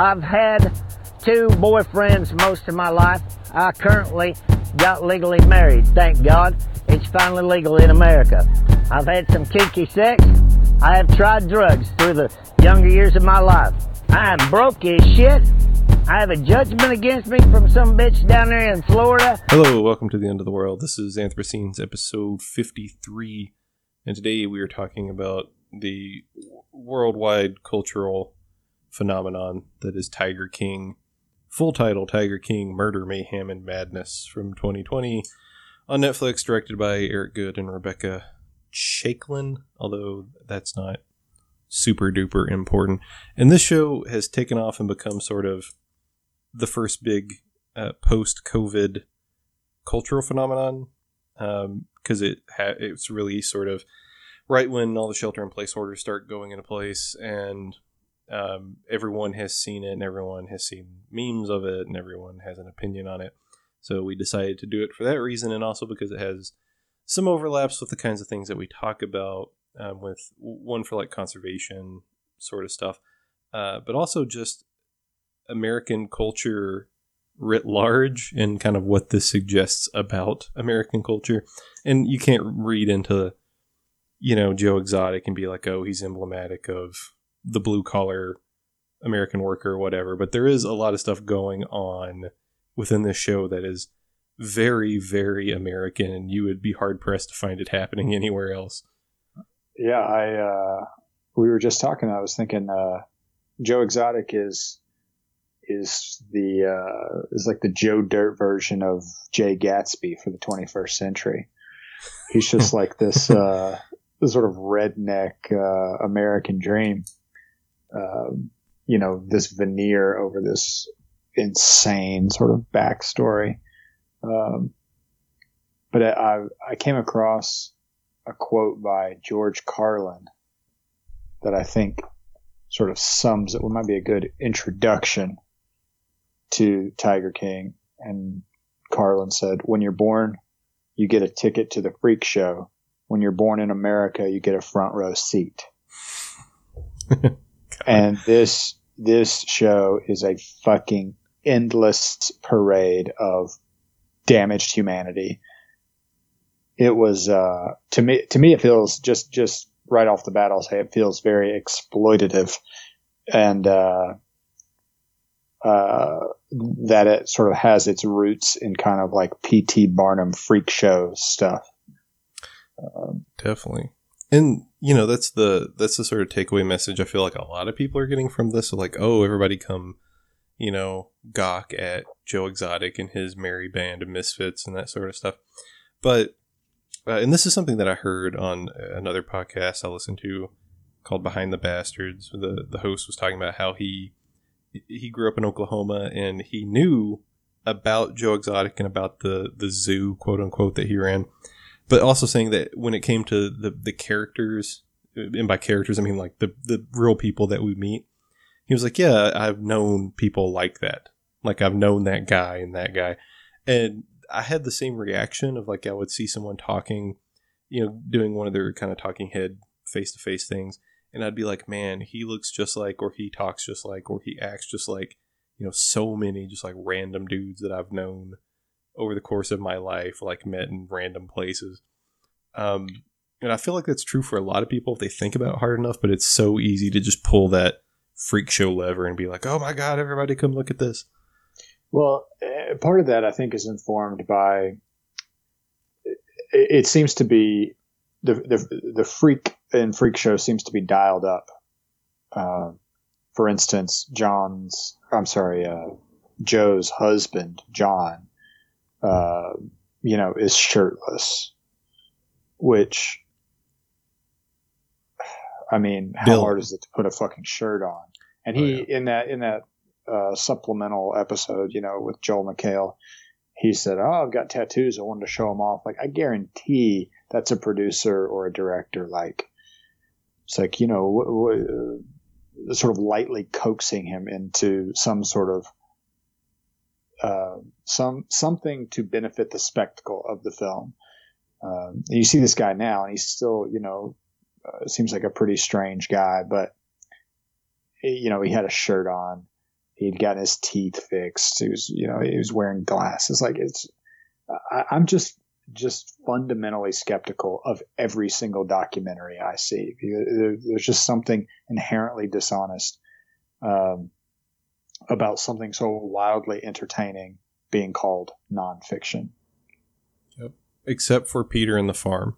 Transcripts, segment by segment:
I've had two boyfriends most of my life. I currently got legally married, thank God. It's finally legal in America. I've had some kinky sex. I have tried drugs through the younger years of my life. I am broke as shit. I have a judgment against me from some bitch down there in Florida. Hello, welcome to the end of the world. This is Anthropocene's episode 53, and today we are talking about the worldwide cultural phenomenon that is Tiger King. Full title Tiger King Murder, Mayhem, and Madness from 2020 on Netflix, directed by Eric Goode and Rebecca Chaiklin, although that's not super duper important. And this show has taken off and become sort of the first big uh, post COVID cultural phenomenon because um, it ha- it's really sort of right when all the shelter in place orders start going into place and um, everyone has seen it and everyone has seen memes of it and everyone has an opinion on it. So we decided to do it for that reason and also because it has some overlaps with the kinds of things that we talk about um, with one for like conservation sort of stuff, uh, but also just American culture writ large and kind of what this suggests about American culture. And you can't read into you know, Joe Exotic and be like, oh, he's emblematic of the blue collar American worker or whatever. But there is a lot of stuff going on within this show that is very, very American, and you would be hard pressed to find it happening anywhere else. Yeah, I uh, we were just talking. I was thinking uh, Joe Exotic is is the uh, is like the Joe Dirt version of Jay Gatsby for the 21st century. He's just like this. Uh, the sort of redneck uh, American dream. Um, you know, this veneer over this insane sort of backstory. Um, but I, I came across a quote by George Carlin that I think sort of sums it. What might be a good introduction to Tiger King. And Carlin said, "When you're born, you get a ticket to the freak show when you're born in America, you get a front row seat. and this this show is a fucking endless parade of damaged humanity. It was uh, to me to me it feels just just right off the bat I'll say it feels very exploitative and uh, uh, that it sort of has its roots in kind of like P.T. Barnum freak show stuff. Um, Definitely. And you know that's the that's the sort of takeaway message I feel like a lot of people are getting from this. like, oh, everybody come, you know, gawk at Joe Exotic and his merry band of misfits and that sort of stuff. But uh, and this is something that I heard on another podcast I listened to called Behind the Bastards. The the host was talking about how he he grew up in Oklahoma and he knew about Joe Exotic and about the the zoo quote unquote that he ran but also saying that when it came to the the characters, and by characters I mean like the the real people that we meet, he was like, yeah, I've known people like that. Like I've known that guy and that guy, and I had the same reaction of like I would see someone talking, you know, doing one of their kind of talking head face to face things, and I'd be like, man, he looks just like, or he talks just like, or he acts just like, you know, so many just like random dudes that I've known over the course of my life, like met in random places. Um, and I feel like that's true for a lot of people if they think about it hard enough, but it's so easy to just pull that freak show lever and be like, oh my God, everybody come look at this. Well, eh, part of that I think is informed by it seems to be the the, the freak and freak show seems to be dialed up. Uh, for instance, John's I'm sorry, uh, Joe's husband John uh, you know, is shirtless, which, I mean, how Bill. hard is it to put a fucking shirt on? And he, oh, yeah. in that, in that, uh, supplemental episode, you know, with Joel McHale, he said, Oh, I've got tattoos. I wanted to show them off. Like, I guarantee that's a producer or a director. Like, it's like, you know, w- w- uh, sort of lightly coaxing him into some sort of uh, some something to benefit the spectacle of the film. Um, you see this guy now, and he's still, you know, uh, seems like a pretty strange guy, but you know, he had a shirt on. he'd gotten his teeth fixed. He was, you know, he was wearing glasses. Like it's, I, I'm just, just fundamentally skeptical of every single documentary I see. There's just something inherently dishonest um, about something so wildly entertaining being called nonfiction. Yep. Except for Peter and the Farm.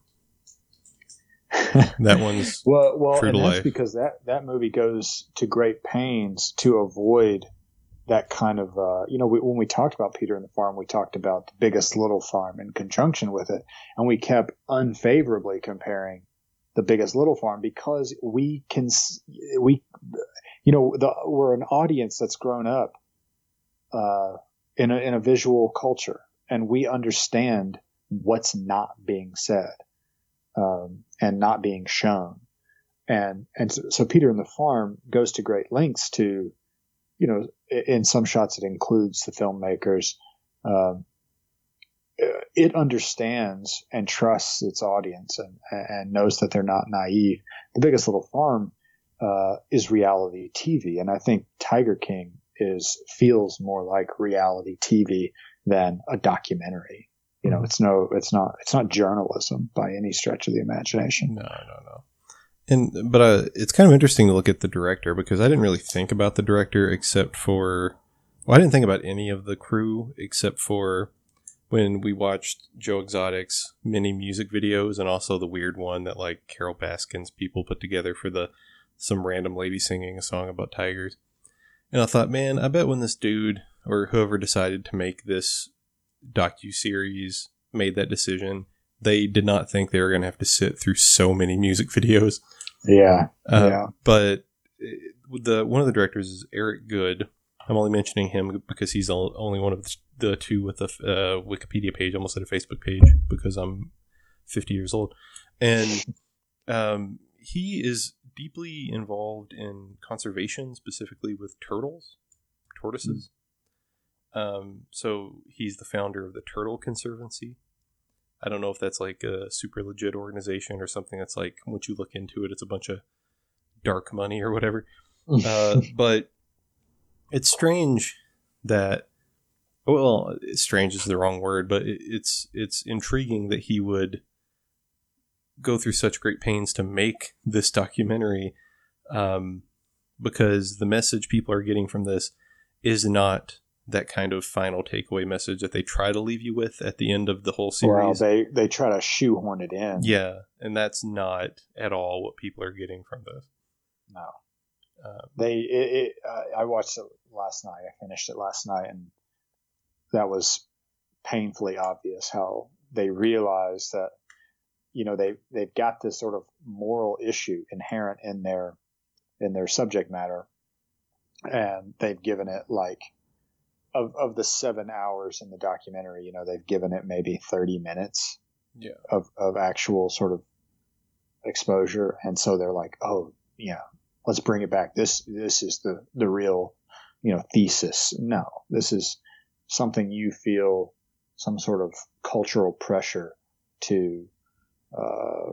that one's well, well, and that's life. because that that movie goes to great pains to avoid that kind of uh, you know we, when we talked about Peter and the Farm, we talked about the Biggest Little Farm in conjunction with it, and we kept unfavorably comparing the Biggest Little Farm because we can we you know the, we're an audience that's grown up uh, in a in a visual culture, and we understand what's not being said um, and not being shown. And, and so, Peter and the Farm goes to great lengths to, you know, in some shots it includes the filmmakers. Um, it understands and trusts its audience and, and knows that they're not naive. The biggest little farm uh, is reality TV, and I think Tiger King is feels more like reality TV than a documentary. You know, it's no, it's not, it's not journalism by any stretch of the imagination. No, no, no. And but uh, it's kind of interesting to look at the director because I didn't really think about the director except for, well, I didn't think about any of the crew except for when we watched Joe Exotic's mini music videos and also the weird one that like Carol Baskins people put together for the some random lady singing a song about tigers. And I thought, man, I bet when this dude or whoever decided to make this docu series made that decision, they did not think they were going to have to sit through so many music videos. Yeah, uh, yeah. But uh, the one of the directors is Eric Goode. I'm only mentioning him because he's only one of the two with a uh, Wikipedia page, almost at a Facebook page, because I'm 50 years old, and um, he is deeply involved in conservation, specifically with turtles, tortoises. Um, so he's the founder of the Turtle Conservancy. I don't know if that's like a super legit organization or something that's like once you look into it, it's a bunch of dark money or whatever. uh, but it's strange that well, strange is the wrong word, but it, it's it's intriguing that he would go through such great pains to make this documentary, um, because the message people are getting from this is not that kind of final takeaway message that they try to leave you with at the end of the whole series. Well, they they try to shoehorn it in. Yeah, and that's not at all what people are getting from this. No, um, they. It, it, uh, I watched it last night. I finished it last night, and that was painfully obvious how they realized that you know they they've got this sort of moral issue inherent in their in their subject matter, and they've given it like of of the seven hours in the documentary, you know, they've given it maybe thirty minutes yeah. of of actual sort of exposure, and so they're like, oh yeah, let's bring it back. This this is the the real you know thesis. No, this is something you feel some sort of cultural pressure to uh,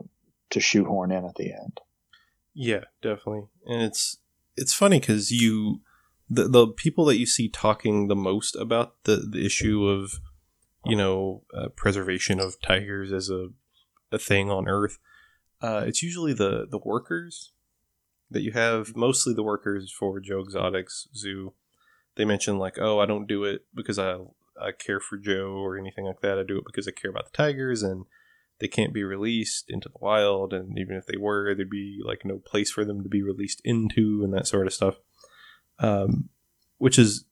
to shoehorn in at the end. Yeah, definitely, and it's it's funny because you the the people that you see talking the most about the the issue of you know uh, preservation of tigers as a a thing on Earth, uh, it's usually the the workers that you have, mostly the workers for Joe Exotic's zoo. They mention like, oh, I don't do it because I I care for Joe or anything like that. I do it because I care about the tigers and they can't be released into the wild. And even if they were, there'd be like no place for them to be released into and that sort of stuff um, which is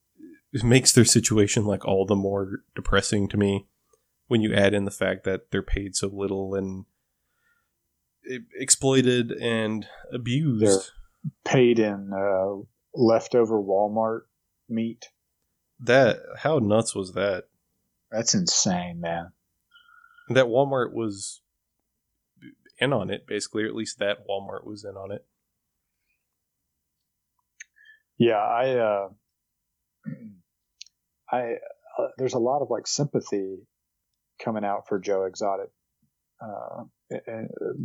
makes their situation like all the more depressing to me when you add in the fact that they're paid so little and exploited and abused. They're paid in uh, leftover Walmart meat. That how nuts was that? That's insane, man. That Walmart was in on it, basically, or at least that Walmart was in on it. Yeah, I, uh, I, uh, there's a lot of like sympathy coming out for Joe Exotic, uh,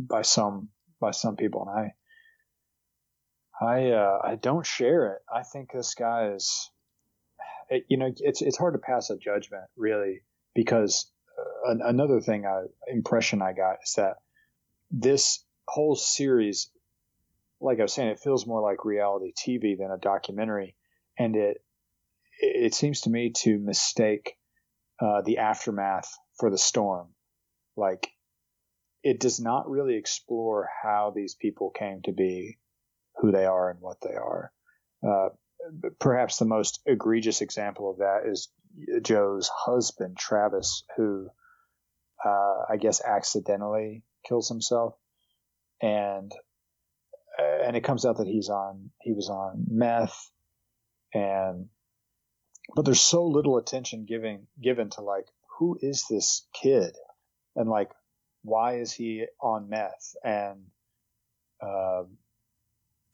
by some, by some people. And I, I, uh, I don't share it. I think this guy is, it, you know, it's it's hard to pass a judgment really because another thing, I, impression I got is that this whole series, like I was saying, it feels more like reality TV than a documentary, and it it seems to me to mistake uh, the aftermath for the storm. Like, it does not really explore how these people came to be who they are and what they are. Uh, perhaps the most egregious example of that is Joe's husband, Travis, who uh, I guess accidentally kills himself, and uh, and it comes out that he's on he was on meth, and but there's so little attention given given to like who is this kid, and like why is he on meth, and uh,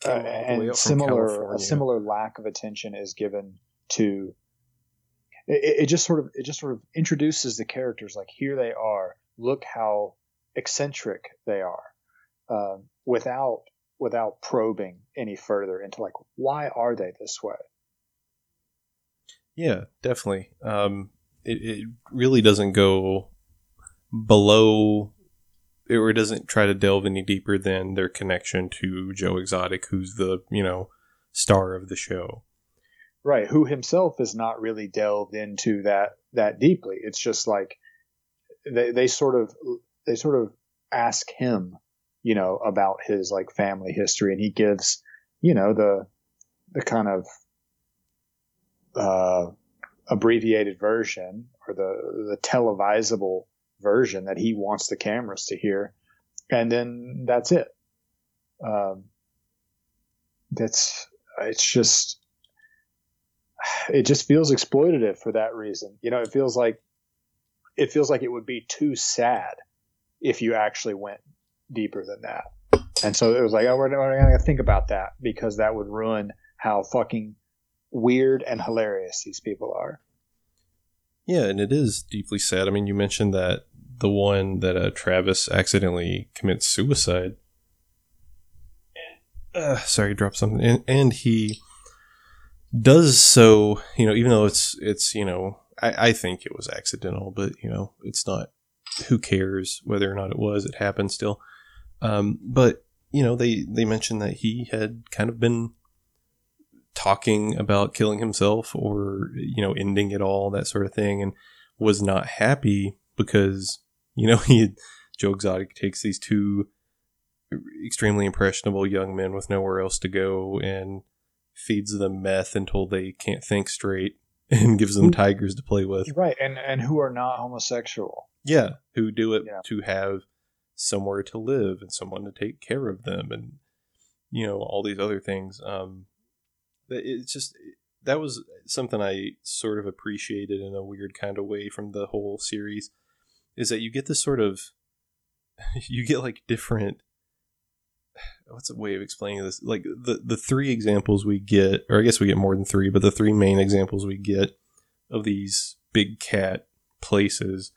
uh, and similar a similar lack of attention is given to it, it, just sort of it just sort of introduces the characters like here they are. Look how eccentric they are um, without without probing any further into like why are they this way? Yeah definitely. Um, it, it really doesn't go below or doesn't try to delve any deeper than their connection to Joe Exotic, who's the you know star of the show. Right, who himself is not really delved into that that deeply. It's just like they they sort of they sort of ask him, you know, about his like family history, and he gives you know the the kind of uh, abbreviated version or the the televisable version that he wants the cameras to hear, and then that's it. Um, that's it's just it just feels exploitative for that reason. You know, it feels like it feels like it would be too sad if you actually went deeper than that. And so it was like, oh, we're, we're going to think about that because that would ruin how fucking weird and hilarious these people are. Yeah, and it is deeply sad. I mean, you mentioned that the one that uh, Travis accidentally commits suicide. Uh, sorry, dropped something, and, and, he does so. You know, even though it's it's you know, I, I think it was accidental, but you know, it's not. Who cares whether or not it was? It happened still. Um, but you know, they they mentioned that he had kind of been talking about killing himself or you know ending it all that sort of thing and was not happy because you know he Joe Exotic takes these two extremely impressionable young men with nowhere else to go and feeds them meth until they can't think straight and gives them tigers to play with. Right and and who are not homosexual. Yeah who do it yeah. to have somewhere to live and someone to take care of them and you know all these other things. Um it's just that was something I sort of appreciated in a weird kind of way from the whole series is that you get this sort of you get like different what's a way of explaining this like the the three examples we get or I guess we get more than 3 but the three main examples we get of these big cat places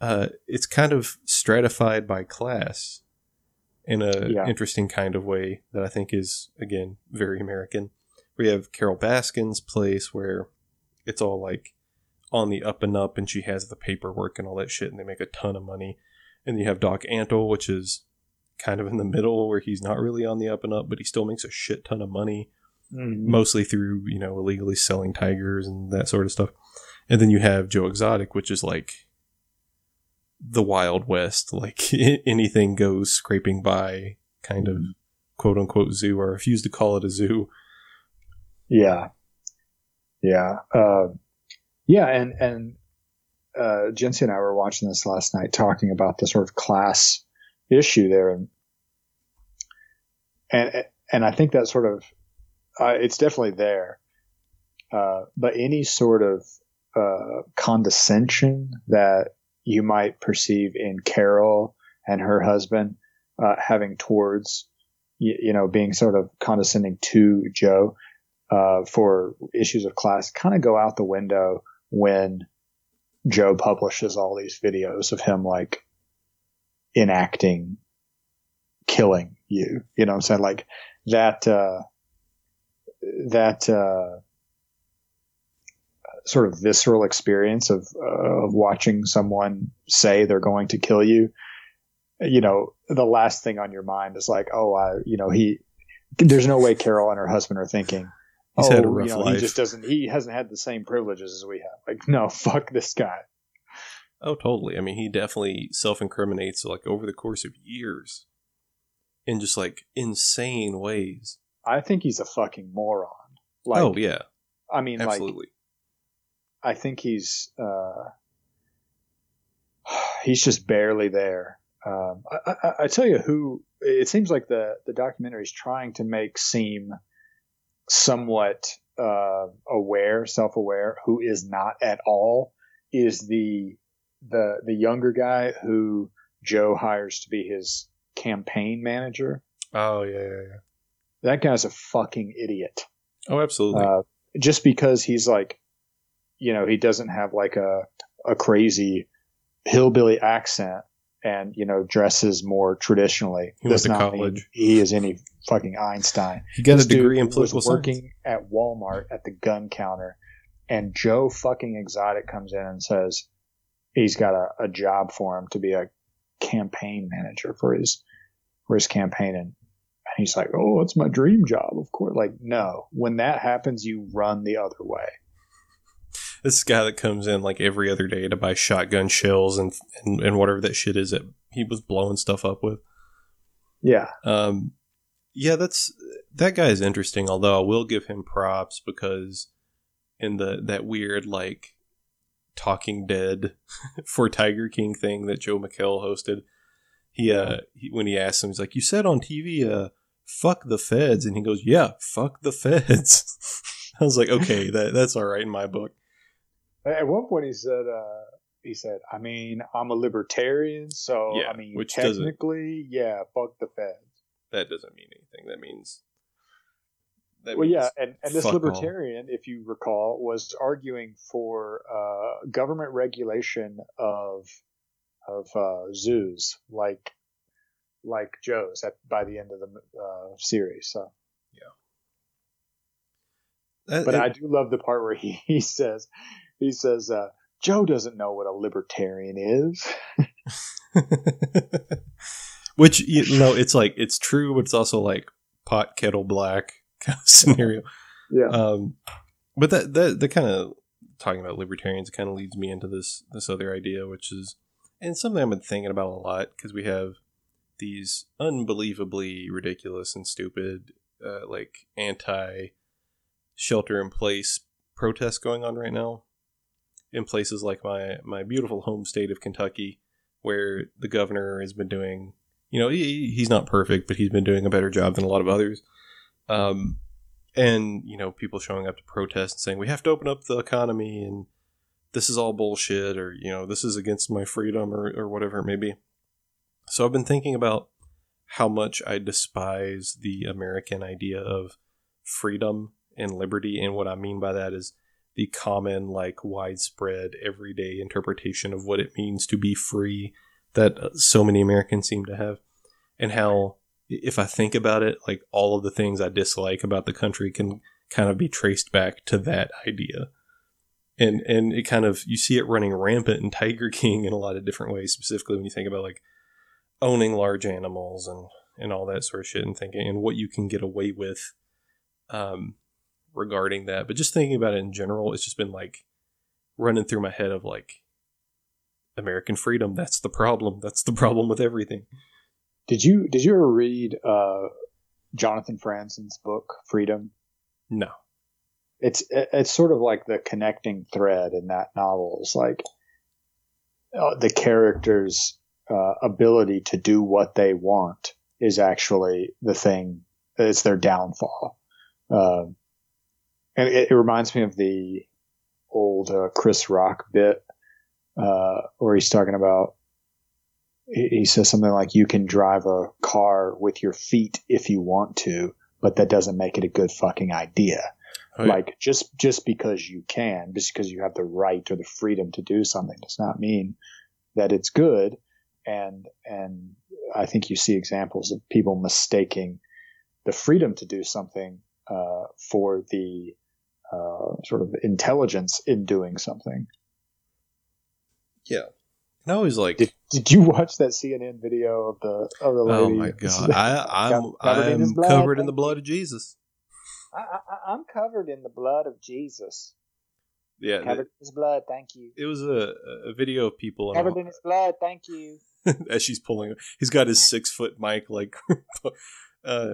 uh it's kind of stratified by class in a yeah. interesting kind of way that I think is again very American we have Carol Baskin's place where it's all like on the up and up and she has the paperwork and all that shit and they make a ton of money. And you have Doc Antle, which is kind of in the middle where he's not really on the up and up, but he still makes a shit ton of money, mm-hmm. mostly through, you know, illegally selling tigers and that sort of stuff. And then you have Joe Exotic, which is like the Wild West, like anything goes scraping by kind of mm-hmm. quote unquote zoo. I refuse to call it a zoo yeah. Yeah. Uh, yeah. And, and, uh, Jency and I were watching this last night talking about the sort of class issue there. And, and, and I think that sort of, uh, it's definitely there. Uh, but any sort of, uh, condescension that you might perceive in Carol and her husband, uh, having towards, you, you know, being sort of condescending to Joe uh, for issues of class kind of go out the window when Joe publishes all these videos of him like enacting killing you. You know what I'm saying? Like that, uh, that, uh, sort of visceral experience of uh, of watching someone say they're going to kill you, you know, the last thing on your mind is like, oh, I, you know, he. There's no way Carol and her husband are thinking. He's oh, had a rough you know, life. he just doesn't. He hasn't had the same privileges as we have. Like, no, fuck this guy. Oh, totally. I mean, he definitely self incriminates like over the course of years in just like insane ways. I think he's a fucking moron. Like, oh, yeah, I mean, like, absolutely. I think he's uh, he's just barely there. Um, I, I, I tell you who it seems like the the documentary is trying to make seem somewhat uh, aware, self aware, who is not at all is the the the younger guy who Joe hires to be his campaign manager. oh, yeah, yeah, yeah. That guy's a fucking idiot. Oh, absolutely. Uh, just because he's like, you know, he doesn't have like a a crazy hillbilly accent and you know dresses more traditionally. He went to college. he is any fucking Einstein. he got This a degree in political was science. working at Walmart at the gun counter, and Joe fucking Exotic comes in and says he's got a, a job for him to be a campaign manager for his for his campaign, and, and he's like, "Oh, it's my dream job, of course." Like, no, when that happens, you run the other way. This guy that comes in like every other day to buy shotgun shells and and, and whatever that shit is that he was blowing stuff up with. Yeah, Um, yeah, that's that guy is interesting. Although I will give him props because in the that weird like Talking Dead for Tiger King thing that Joel McHale hosted, he uh he, when he asked him, he's like, "You said on TV, uh, fuck the feds," and he goes, "Yeah, fuck the feds." I was like, okay, that that's all right in my book. At one point, he said, uh, "He said, I mean, I'm a libertarian, so Yeah, I mean, which technically, yeah, fuck the feds." That doesn't mean anything. That means well, yeah, and, and this fuck all. libertarian, if you recall, was arguing for uh, government regulation of of uh, zoos, like like Joe's at by the end of the uh, series. So, That- but it- I do love the part where he, he says he says uh, Joe doesn't know what a libertarian is. Which you know, it's like it's true, but it's also like pot kettle black kind of scenario. Yeah, Um, but that that that kind of talking about libertarians kind of leads me into this this other idea, which is and something I've been thinking about a lot because we have these unbelievably ridiculous and stupid uh, like anti shelter in place protests going on right now in places like my my beautiful home state of Kentucky, where the governor has been doing, you know, he, he's not perfect, but he's been doing a better job than a lot of others. Um, and you know, people showing up to protest and saying we have to open up the economy and this is all bullshit, or you know, this is against my freedom, or or whatever it may be. So I've been thinking about how much I despise the American idea of freedom and liberty, and what I mean by that is the common, like widespread, everyday interpretation of what it means to be free that so many Americans seem to have, and how, if I think about it, like all of the things I dislike about the country can kind of be traced back to that idea. And, and it kind of, you see it running rampant in Tiger King in a lot of different ways, specifically when you think about like owning large animals and, and all that sort of shit and thinking and what you can get away with um, regarding that. But just thinking about it in general, it's just been like running through my head of like American freedom. That's the problem. That's the problem with everything. Did you did you ever read uh, Jonathan Franzen's book Freedom? No. it's it's sort of like the connecting thread in that novel is like uh, the characters' uh, ability to do what they want is actually the thing. It's their downfall, um, and it, it reminds me of the old uh, Chris Rock bit uh, where he's talking about. He says something like, "You can drive a car with your feet if you want to, but that doesn't make it a good fucking idea." Oh, like just just because you can just because you have the right or the freedom to do something does not mean that it's good and and i think you see examples of people mistaking the freedom to do something uh, for the uh, sort of intelligence in doing something. Yeah. I always like. Did, did you watch that CNN video of the of the lady? oh my god! I, I'm Covered in I'm blood, covered in the blood of Jesus. I, I, I'm covered in the blood of Jesus. Yeah, Covered in his blood, thank you. it was a, a video of people in Covered in his blood, thank you. as she's pulling. He's got his six foot mic, like. uh,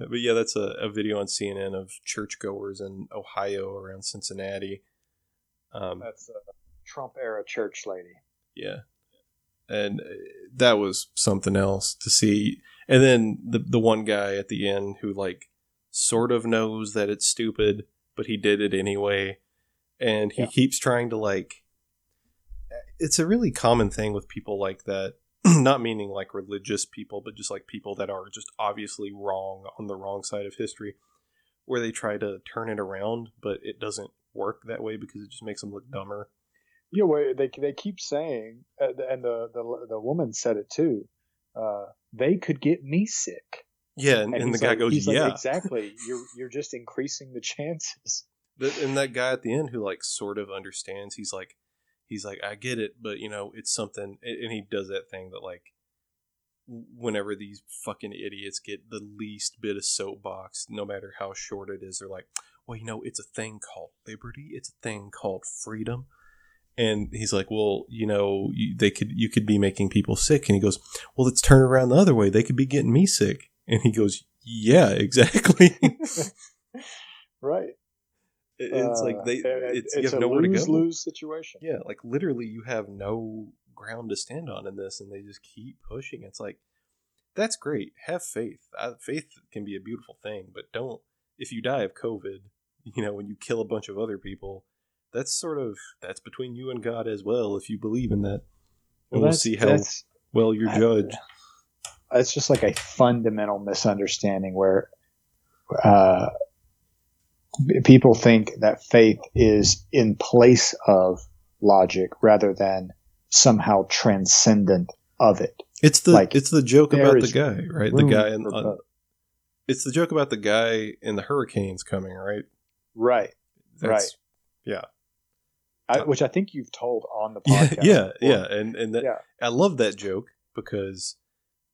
but yeah, that's a, a video on CNN of churchgoers in Ohio around Cincinnati. Um, That's a Trump era church lady. yeah, and that was something else to see. And then the the one guy at the end who like sort of knows that it's stupid, but he did it anyway, and he Yeah. keeps trying to like. It's a really common thing with people like that. Not meaning like religious people, but just like people that are just obviously wrong on the wrong side of history, where they try to turn it around, but it doesn't work that way because it just makes them look dumber. Yeah, well, they they keep saying, uh, and the, the the woman said it too. Uh, they could get me sick. Yeah, and, and, the guy like- goes, he's like, "Yeah." exactly. You're you're just increasing the chances. And that guy at the end who like sort of understands he's like he's like i get it but you know it's something and and he does that thing that like whenever these fucking idiots get the least bit of soapbox no matter how short it is they're like well you know it's a thing called liberty it's a thing called freedom and he's like well you know you, they could you could be making people sick. And he goes well let's turn around the other way. They could be getting me sick. And he goes yeah exactly. Right. It- it's like Uh, they it's, it's you have a nowhere to lose go. lose situation. yeah like literally you have no ground to stand on in this and they just keep pushing. It's like that's great. Have faith. Uh, faith can be a beautiful thing but don't if you die of covid you know when you kill a bunch of other people that's sort of that's between you and god as well if you believe in that and we'll see how well you're judged it's just like a fundamental misunderstanding where uh, people think that faith is in place of logic rather than somehow transcendent of it. it's the like, it's the joke about the guy right the guy in uh, it's the joke about the guy in the hurricanes coming right Right. Right. yeah I, which I think you've told on the yeah, podcast. yeah, before. yeah, and and that, Yeah. I love that joke because,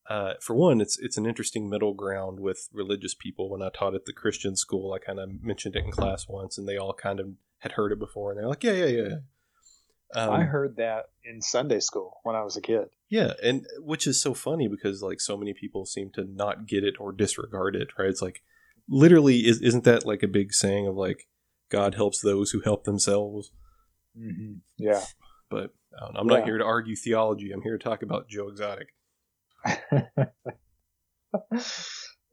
uh, for one, it's it's an interesting middle ground with religious people. When I taught at the Christian school, I kind of mentioned it in class once, and they all kind of had heard it before, and they're like, "Yeah, yeah, yeah." Um, I heard that in Sunday school when I was a kid. yeah, and which is so funny because like so many people seem to not get it or disregard it. Right? It's like literally, is, isn't that like a big saying of like God helps those who help themselves? Mm-hmm. Yeah. But um, I'm not Yeah. here to argue theology. I'm here to talk about Joe Exotic.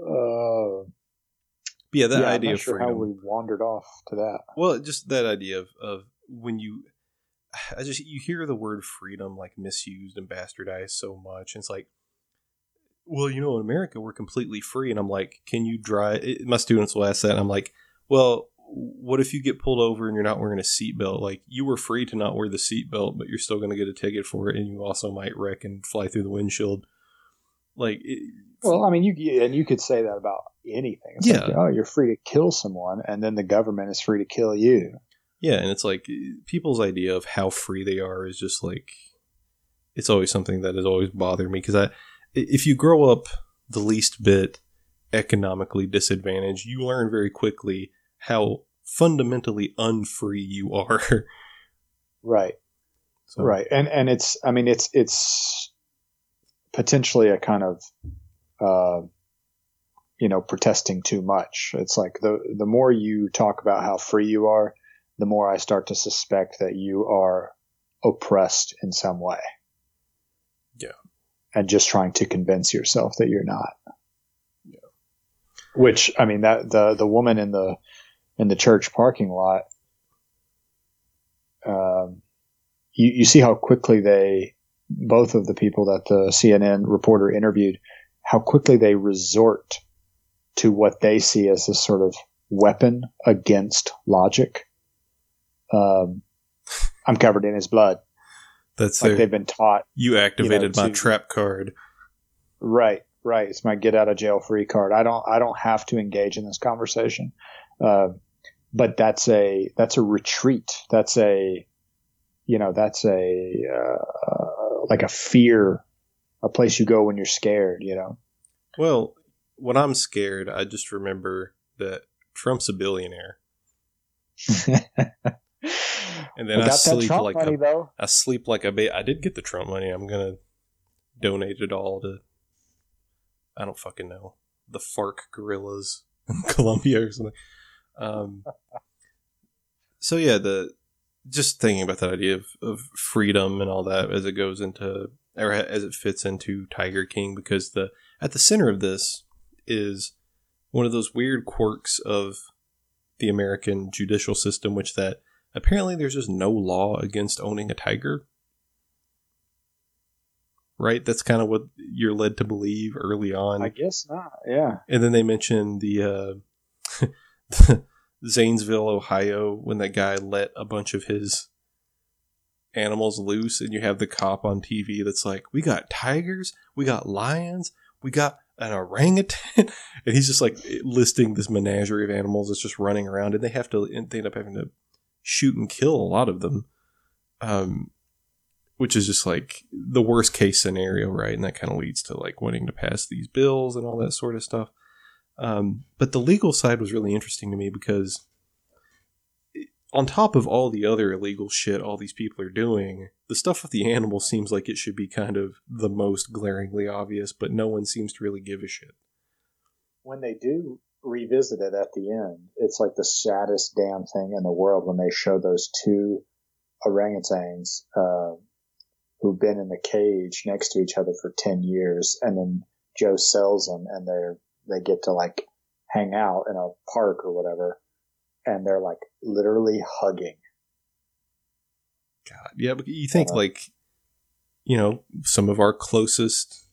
Uh, yeah, that yeah, I'm idea not of sure freedom. how we wandered off to that. Well, just that idea of, of when you, I just you hear the word freedom like misused and bastardized so much, and it's like, well, you know, in America we're completely free, and I'm like, can you drive? It, my students will ask that, and I'm like, well, what if you get pulled over and you're not wearing a seatbelt? Like you were free to not wear the seatbelt, but you're still going to get a ticket for it, and you also might wreck and fly through the windshield. Like, it, Well, I mean, you and you could say that about anything. It's Yeah. like, oh, you're free to kill someone, and then the government is free to kill you. Yeah, and it's like people's idea of how free they are is just like it's always something that has always bothered me because I, if you grow up the least bit economically disadvantaged, you learn very quickly how fundamentally unfree you are. Right. so, Right. And and it's I mean it's it's potentially a kind of uh you know protesting too much. It's like the the more you talk about how free you are, the more I start to suspect that you are oppressed in some way. Yeah. And just trying to convince yourself that you're not. Yeah. Which I mean that the the woman in the in the church parking lot um you, you see how quickly they, both of the people that the CNN reporter interviewed, how quickly they resort to what they see as this sort of weapon against logic. Um, I'm covered in his blood. That's Like their, they've been taught. you activated you know, my to- trap card. Right, right. It's my get out of jail free card. I don't, I don't have to engage in this conversation. Uh, but that's a that's a retreat. That's a you know that's a uh, like a fear, a place you go when you're scared. You know. Well, when I'm scared, I just remember that Trump's a billionaire. and then I, I sleep like money, a, I sleep like a baby. I did get the Trump money. I'm gonna donate it all to I don't fucking know the FARC guerrillas in Colombia or something. Um, so yeah, the just thinking about that idea of, of freedom and all that as it goes into or as it fits into Tiger King because the at the center of this is one of those weird quirks of the American judicial system, which that apparently there's just no law against owning a tiger. Right? That's kind of what you're led to believe early on. I guess not. Yeah. And then they mention the uh, Zanesville, Ohio, when that guy let a bunch of his animals loose, and you have the cop on TV that's like, "We got tigers, we got lions, we got an orangutan," and he's just like listing this menagerie of animals that's just running around, and they have to they end up having to shoot and kill a lot of them, um, which is just like the worst case scenario, right? And that kind of leads to like wanting to pass these bills and all that sort of stuff. Um, but the legal side was really interesting to me because on top of all the other illegal shit all these people are doing, the stuff with the animals seems like it should be kind of the most glaringly obvious, but no one seems to really give a shit. When they do revisit it at the end, it's like the saddest damn thing in the world when they show those two orangutans uh, who've been in the cage next to each other for 10 years, and then Joe sells them and they're they get to like hang out in a park or whatever, and they're like literally hugging. God, yeah, but you think uh, like, you know, some of our closest,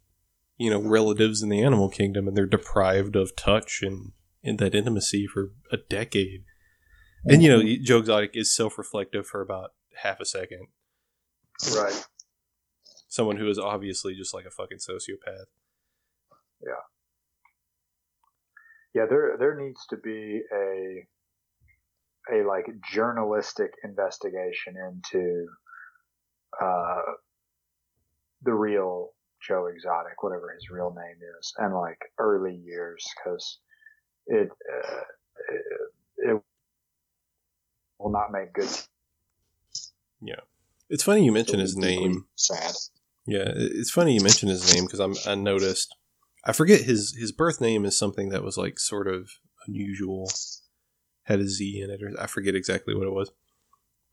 you know, relatives in the animal kingdom, and they're deprived of touch and in that intimacy for a decade. Mm-hmm. And you know, mm-hmm. Joe Exotic is self-reflective for about half a second. Right. Someone who is obviously just like a fucking sociopath. Yeah yeah, there there needs to be a a like journalistic investigation into uh, the real Joe Exotic, whatever his real name is, and like early years, because it, uh, it, it will not make good. Yeah, it's funny you mention his name. Sad. Yeah, it's funny you mention his name because I'm I noticed I forget his his birth name is something that was like sort of unusual. Had a Z in it, or I forget exactly what it was.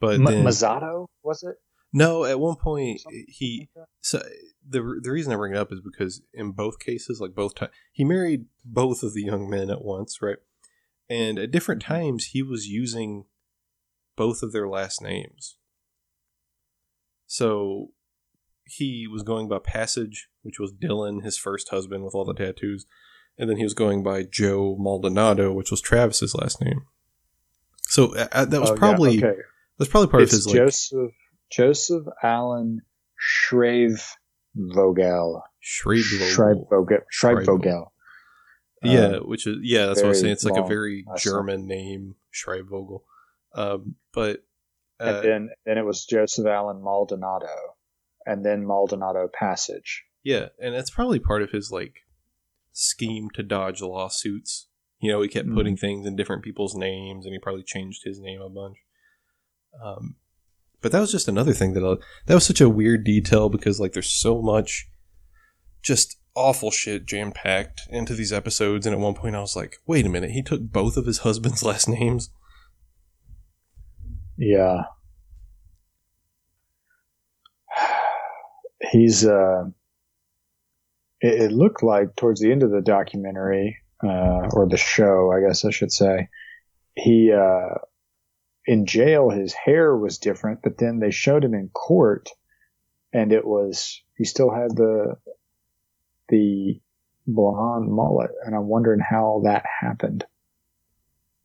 But M- then, Mazzato was it? No, at one point Something he. Like so the the reason I bring it up is because in both cases, like both times, he married both of the young men at once, right? And at different mm-hmm. times, he was using both of their last names. So he was going by Passage, which was Dylan, his first husband with all the tattoos, and then he was going by Joe Maldonado, which was Travis's last name. So uh, uh that was oh, probably yeah, okay. that's probably part it's of his like, Joseph Joseph Allen Shrave Vogel. Shreve Vogel. Yeah, uh, which is yeah, that's what I was saying. It's like a very German name, Schreibvogel. Um, but uh, and then then it was Joseph Allen Maldonado and then Maldonado Passage. Yeah, and that's probably part of his like scheme to dodge lawsuits. You know, he kept mm putting things in different people's names, and he probably changed his name a bunch. Um, but that was just another thing that I, that was such a weird detail because like there's so much just awful shit jam packed into these episodes, and at one point I was like, wait a minute, he took both of his husband's last names. Yeah, he's uh, it, it, looked like towards the end of the documentary uh, or the show, I guess I should say, he uh, in jail his hair was different, but then they showed him in court, and it was he still had the the blonde mullet, and I'm wondering how that happened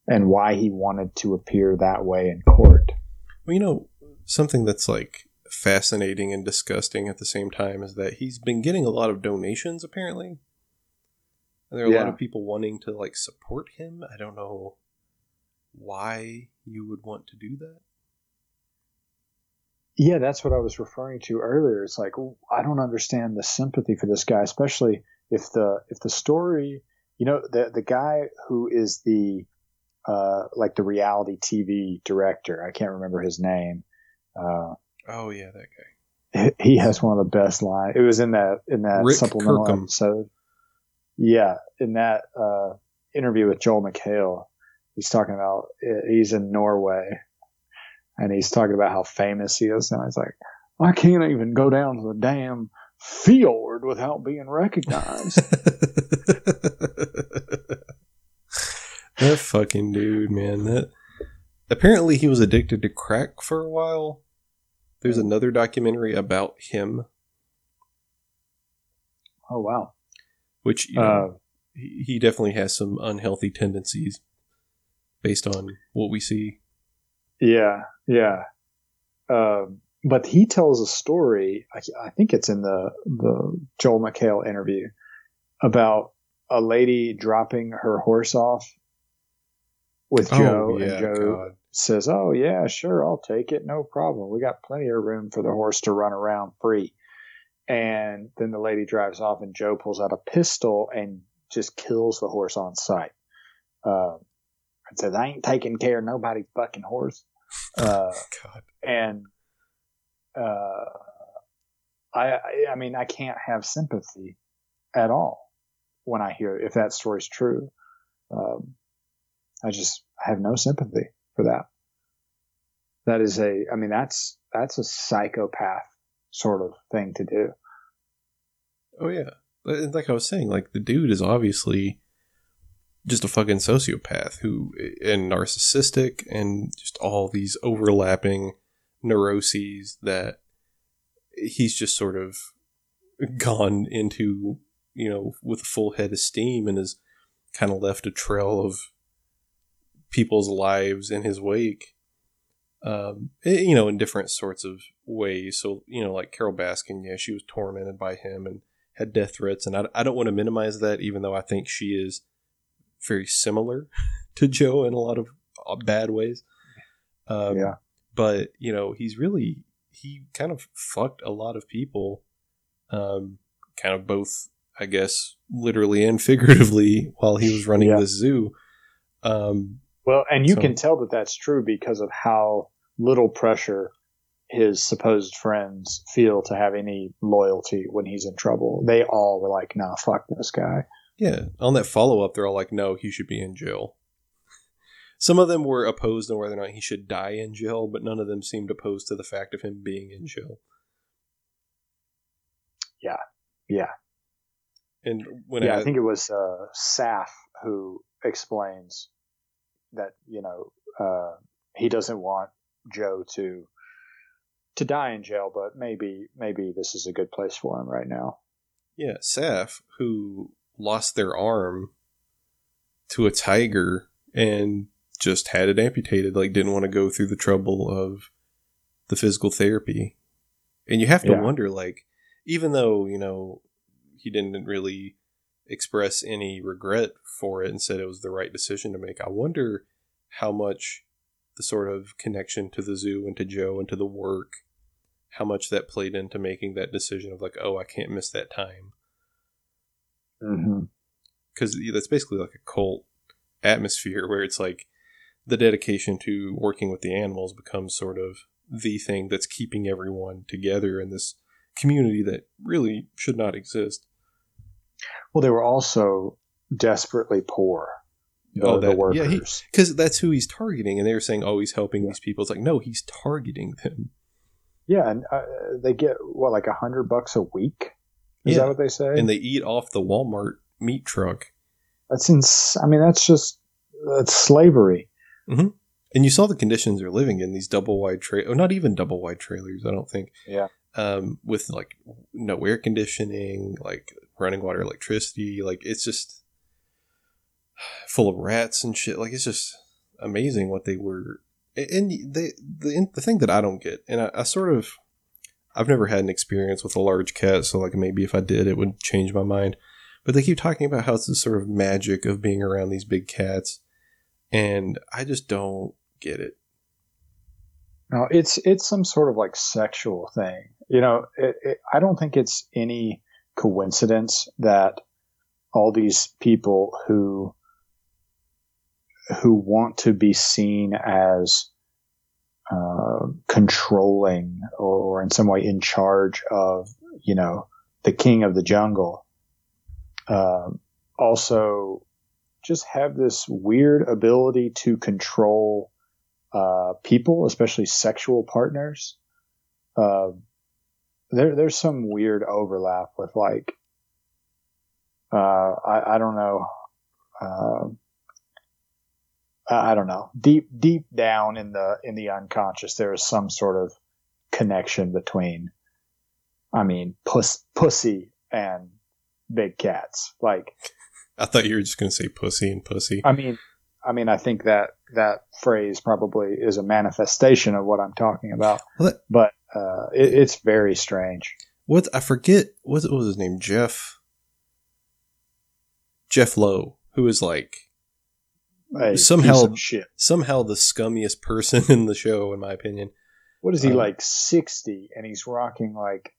and why he wanted to appear that way in court. Well, you know, something that's like fascinating and disgusting at the same time is that he's been getting a lot of donations apparently. And there are yeah. a lot of people wanting to like support him. I don't know why you would want to do that? Yeah, that's what I was referring to earlier. It's like I don't understand the sympathy for this guy, especially if the if the story, you know, the the guy who is the uh, like the reality TV director, I can't remember his name. Uh, oh yeah, that guy. He has one of the best lines. It was in that in that Rick supplemental Kirkham. episode. Yeah, in that uh, interview with Joel McHale, he's talking about he's in Norway and he's talking about how famous he is. And he's like, I can't even go down to the damn fjord without being recognized. that fucking dude, man. That apparently he was addicted to crack for a while. There's another documentary about him, oh wow! which you know, Uh, he, he definitely has some unhealthy tendencies based on what we see. yeah, yeah. Um, but he tells a story. I, I think it's in the the Joel McHale interview about a lady dropping her horse off with Joe, and Joe Oh, God. Says, "Oh yeah, sure, I'll take it, no problem. We got plenty of room for the horse to run around free." And then the lady drives off, and Joe pulls out a pistol and just kills the horse on sight. Uh, and says, "I ain't taking care of nobody's fucking horse." Uh, God. and uh, I, I, I mean, I can't have sympathy at all when I hear if that story's true. Um, I just have no sympathy for that. That is a, I mean, that's that's a psychopath sort of thing to do. Oh yeah, like I was saying, like the dude is obviously just a fucking sociopath who and narcissistic and just all these overlapping neuroses that he's just sort of gone into, you know, with a full head of steam and has kind of left a trail of people's lives in his wake. Um, eh, you know, in different sorts of ways. So, you know, like Carole Baskin, yeah, she was tormented by him and had death threats. And I, I don't want to minimize that, even though I think she is very similar to Joe in a lot of uh, bad ways. Um, Yeah. But, you know, he's really, he kind of fucked a lot of people, um, kind of both, I guess, literally and figuratively while he was running Yeah. this zoo. Um, Well, and you So- can tell that that's true because of how little pressure his supposed friends feel to have any loyalty when he's in trouble. They all were like, "Nah, fuck this guy." Yeah, on that follow up, they're all like, "No, he should be in jail." Some of them were opposed on whether or not he should die in jail, but none of them seemed opposed to the fact of him being in jail. Yeah, yeah. And when yeah. I, I think it was uh, Saff who explains that you know uh, he doesn't want Joe to to die in jail, but maybe maybe this is a good place for him right now. yeah, Saff, who lost their arm to a tiger and just had it amputated, like didn't want to go through the trouble of the physical therapy. And you have to Yeah. wonder, like, even though, you know, he didn't really express any regret for it and said it was the right decision to make, I wonder how much the sort of connection to the zoo and to Joe and to the work, how much that played into making that decision of like, oh, I can't miss that time. Mm-hmm. Because that's basically like a cult atmosphere where it's like the dedication to working with the animals becomes sort of the thing that's keeping everyone together in this community that really should not exist. Well, they were also desperately poor. The, Oh, the that- workers. yeah, Because that's who he's targeting, and they were saying, "Oh, he's helping these people." It's like, no, he's targeting them. Yeah, and uh, they get what like a hundred bucks a week. Is Yeah. that what they say? and they eat off the Walmart meat truck. that's ins- I mean, that's just that's slavery. And you saw the conditions they're living in these double wide tra or not even double wide trailers, I don't think. Yeah. Um, with like no air conditioning, like running water, electricity, like it's just full of rats and shit. Like it's just amazing what they were. And they the the thing that I don't get, and I, I sort of, I've never had an experience with a large cat, so like maybe if I did, it would change my mind. But they keep talking about how it's this sort of magic of being around these big cats. and I just don't get it. No, it's it's some sort of like sexual thing. You know, it, it, I don't think it's any coincidence that all these people who who want to be seen as uh, controlling or, in some way in charge of, you know, the king of the jungle, uh, also just have this weird ability to control uh, people, especially sexual partners. There, there's some weird overlap with like, uh, I, I don't know. Uh, I don't know. Deep, deep down in the, in the unconscious, there is some sort of connection between, I mean, puss, pussy and big cats. Like, I thought you were just going to say pussy and pussy. I mean, I mean, I think that that phrase probably is a manifestation of what I'm talking about. Well, that, but uh, it, it's very strange. What I forget what, what was his name? Jeff. Jeff Lowe, who is like a somehow somehow the scummiest person in the show, in my opinion. What is he um, like? Sixty, and he's rocking like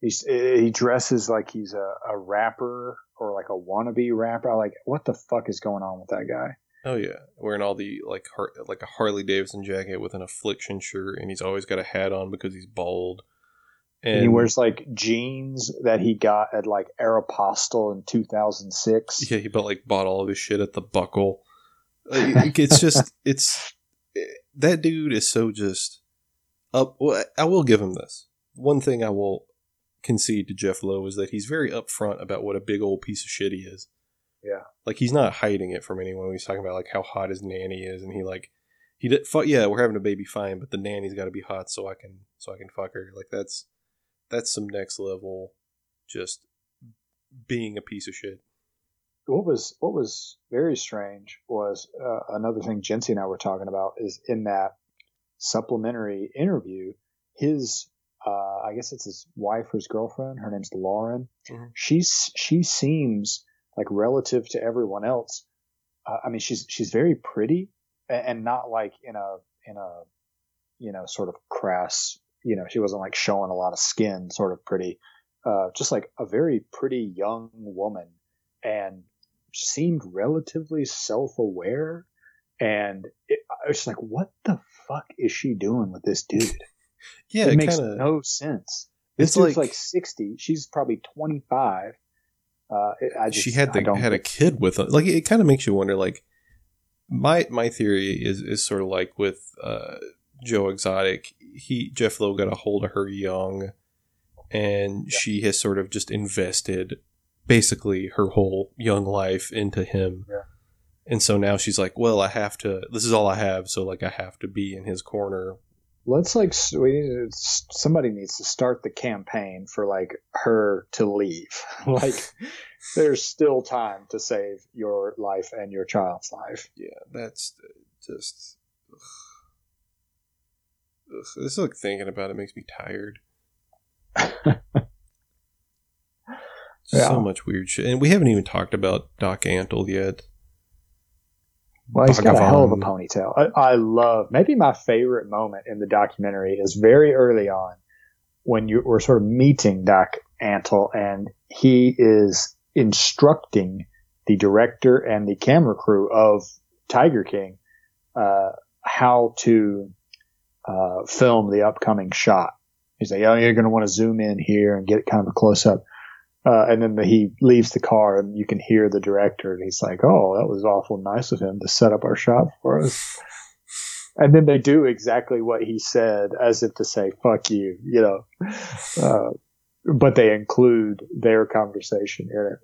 he's he dresses like he's a, a rapper or like a wannabe rapper. Like, what the fuck is going on with that guy? Oh yeah, wearing all the like Har- like a Harley Davidson jacket with an affliction shirt, and he's always got a hat on because he's bald. And, and he wears like jeans that he got at like Aeropostale in 2006. Yeah, he bought like bought all of his shit at the Buckle. Like, it's just it's eh, that dude is so just up. Well, I will give him this one thing. I will concede to Jeff Lowe is that he's very upfront about what a big old piece of shit he is. Yeah. Like he's not hiding it from anyone. He's talking about like how hot his nanny is, and he like he did. Fuck yeah, we're having a baby, fine, but the nanny's got to be hot so I can so I can fuck her. Like that's that's some next level, just being a piece of shit. What was what was very strange was uh, another thing Jency and I were talking about is in that supplementary interview, his uh, I guess it's his wife or his girlfriend. Her name's Lauren. Mm-hmm. She's she seems like relative to everyone else. Uh, I mean, she's she's very pretty and, and not like in a in a you know sort of crass. You know, she wasn't like showing a lot of skin, sort of pretty. Uh, just like a very pretty young woman, and seemed relatively self-aware. And it, I was like, what the fuck is she doing with this dude? yeah, it, it makes kinda, no sense. This dude's like, like 60. She's probably 25. Uh, I just, she had the, had a kid with it. Like it kind of makes you wonder. Like my my theory is is sort of like with uh, Joe Exotic. He Jeff Lowe got a hold of her young, and yeah. she has sort of just invested basically her whole young life into him. Yeah. And so now she's like, well, I have to. This is all I have, so like I have to be in his corner let's like we need somebody needs to start the campaign for like her to leave like there's still time to save your life and your child's life yeah that's uh, just ugh. Ugh. this like thinking about it makes me tired yeah. so much weird shit and we haven't even talked about doc antle yet well, he's got a hell of a ponytail. I, I, love, maybe my favorite moment in the documentary is very early on when you were sort of meeting Doc Antle and he is instructing the director and the camera crew of Tiger King, uh, how to, uh, film the upcoming shot. He's like, oh, you're going to want to zoom in here and get kind of a close up. Uh, and then the, he leaves the car and you can hear the director and he's like, Oh, that was awful nice of him to set up our shot for us. and then they do exactly what he said as if to say, fuck you, you know, uh, but they include their conversation in it.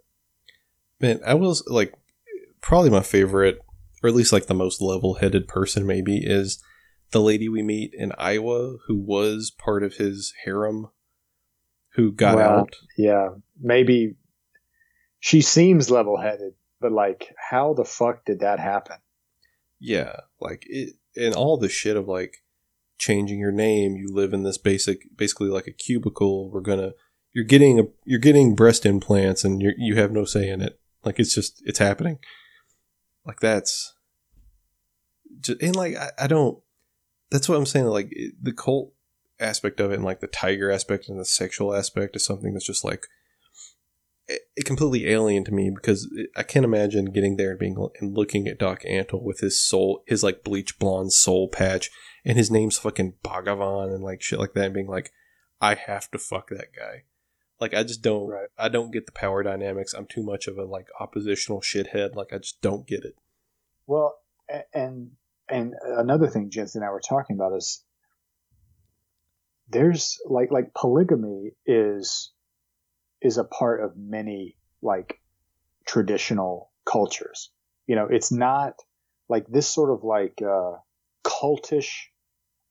Man, I was like, probably my favorite, or at least like the most level headed person maybe is the lady we meet in Iowa who was part of his harem who got well, out. Yeah, maybe she seems level headed, but like, how the fuck did that happen? Yeah, like it, and all the shit of like changing your name. You live in this basic, basically like a cubicle. We're gonna, you're getting a, you're getting breast implants, and you you have no say in it. Like it's just, it's happening. Like that's, just, and like I, I don't. That's what I'm saying. Like it, the cult aspect of it, and like the tiger aspect and the sexual aspect, is something that's just like it, it completely alien to me because it, I can't imagine getting there and being and looking at Doc Antle with his soul, his like bleach blonde soul patch, and his name's fucking Bhagavan and like shit like that, and being like, I have to fuck that guy. Like I just don't, Right. I don't get the power dynamics. I'm too much of a like oppositional shithead. Like I just don't get it. Well, and and another thing Jensen and I were talking about is there's like like polygamy is is a part of many like traditional cultures. You know, it's not like this sort of like uh, cultish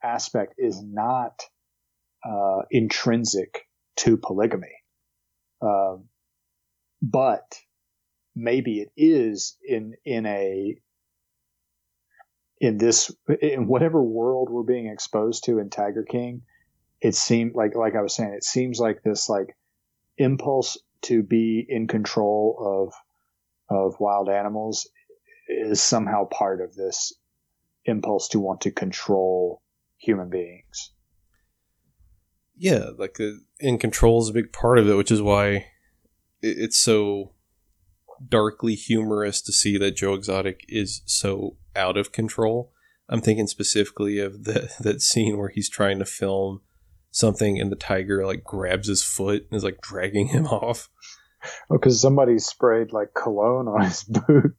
aspect is not uh, intrinsic to polygamy, um, but maybe it is in in a in this in whatever world we're being exposed to in Tiger King, it seemed like like I was saying, it seems like this like impulse to be in control of of wild animals is somehow part of this impulse to want to control human beings. yeah, like uh, in control is a big part of it, which is why it's so darkly humorous to see that Joe Exotic is so out of control. I'm thinking specifically of the, that scene where he's trying to film something and the tiger like grabs his foot and is like dragging him off. Oh, because somebody sprayed like cologne on his boot.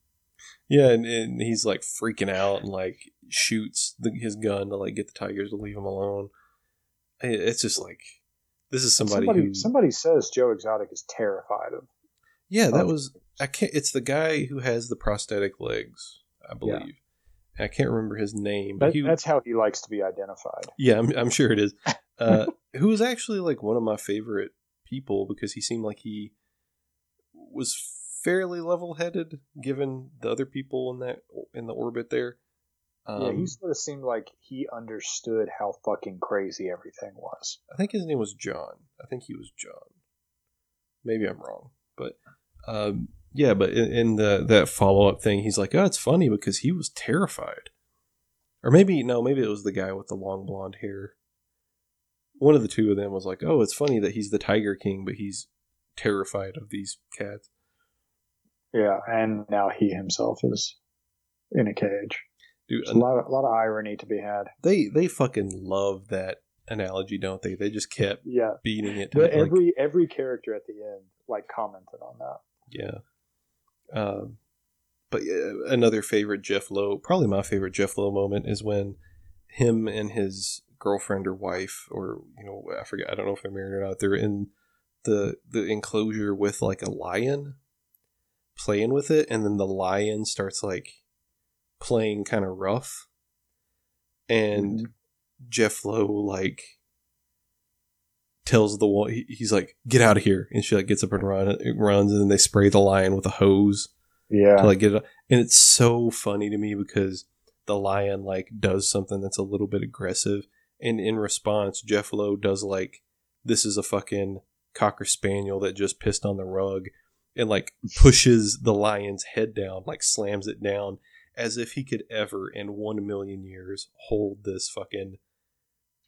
Yeah, and, and he's like freaking out and like shoots the, his gun to like get the tigers to leave him alone. It's just like this is somebody, Somebody, who somebody says Joe Exotic is terrified of. Yeah, that was I can't. It's the guy who has the prosthetic legs, I believe. I can't remember his name, but That, he. that's how he likes to be identified. yeah, I'm, I'm sure it is. Uh, who was actually like one of my favorite people because he seemed like he was fairly level-headed given the other people in that in the orbit there. Um, yeah, he sort of seemed like he understood how fucking crazy everything was. I think his name was John. I think he was John. Maybe I'm wrong, but um, yeah. But in, in the that follow up thing, he's like, "Oh, it's funny because he was terrified." Or maybe no, maybe it was the guy with the long blonde hair. One of the two of them was like, "Oh, it's funny that he's the Tiger King, but he's terrified of these cats." Yeah, and now he himself is in a cage. Dude, There's a lot of, a lot of irony to be had. they they fucking love that analogy, don't they? They just kept Yeah, beating it. To but me, like- every every character at the end like commented on that. Yeah. Um, but another favorite Jeff Lowe, probably my favorite Jeff Lowe moment is when him and his girlfriend or wife, or you know, I forget, I don't know if they're married or not. They're in the the enclosure with like a lion, playing with it, and then the lion starts like playing kind of rough, and Jeff Lowe like tells the one he's like get out of here. And she like gets up and run runs and then they spray the lion with a hose Yeah, to like get it and it's so funny to me because the lion like does something that's a little bit aggressive. And in response Jeff Lowe does like this is a fucking cocker spaniel that just pissed on the rug and like pushes the lion's head down like slams it down as if he could ever in 1 million years hold this fucking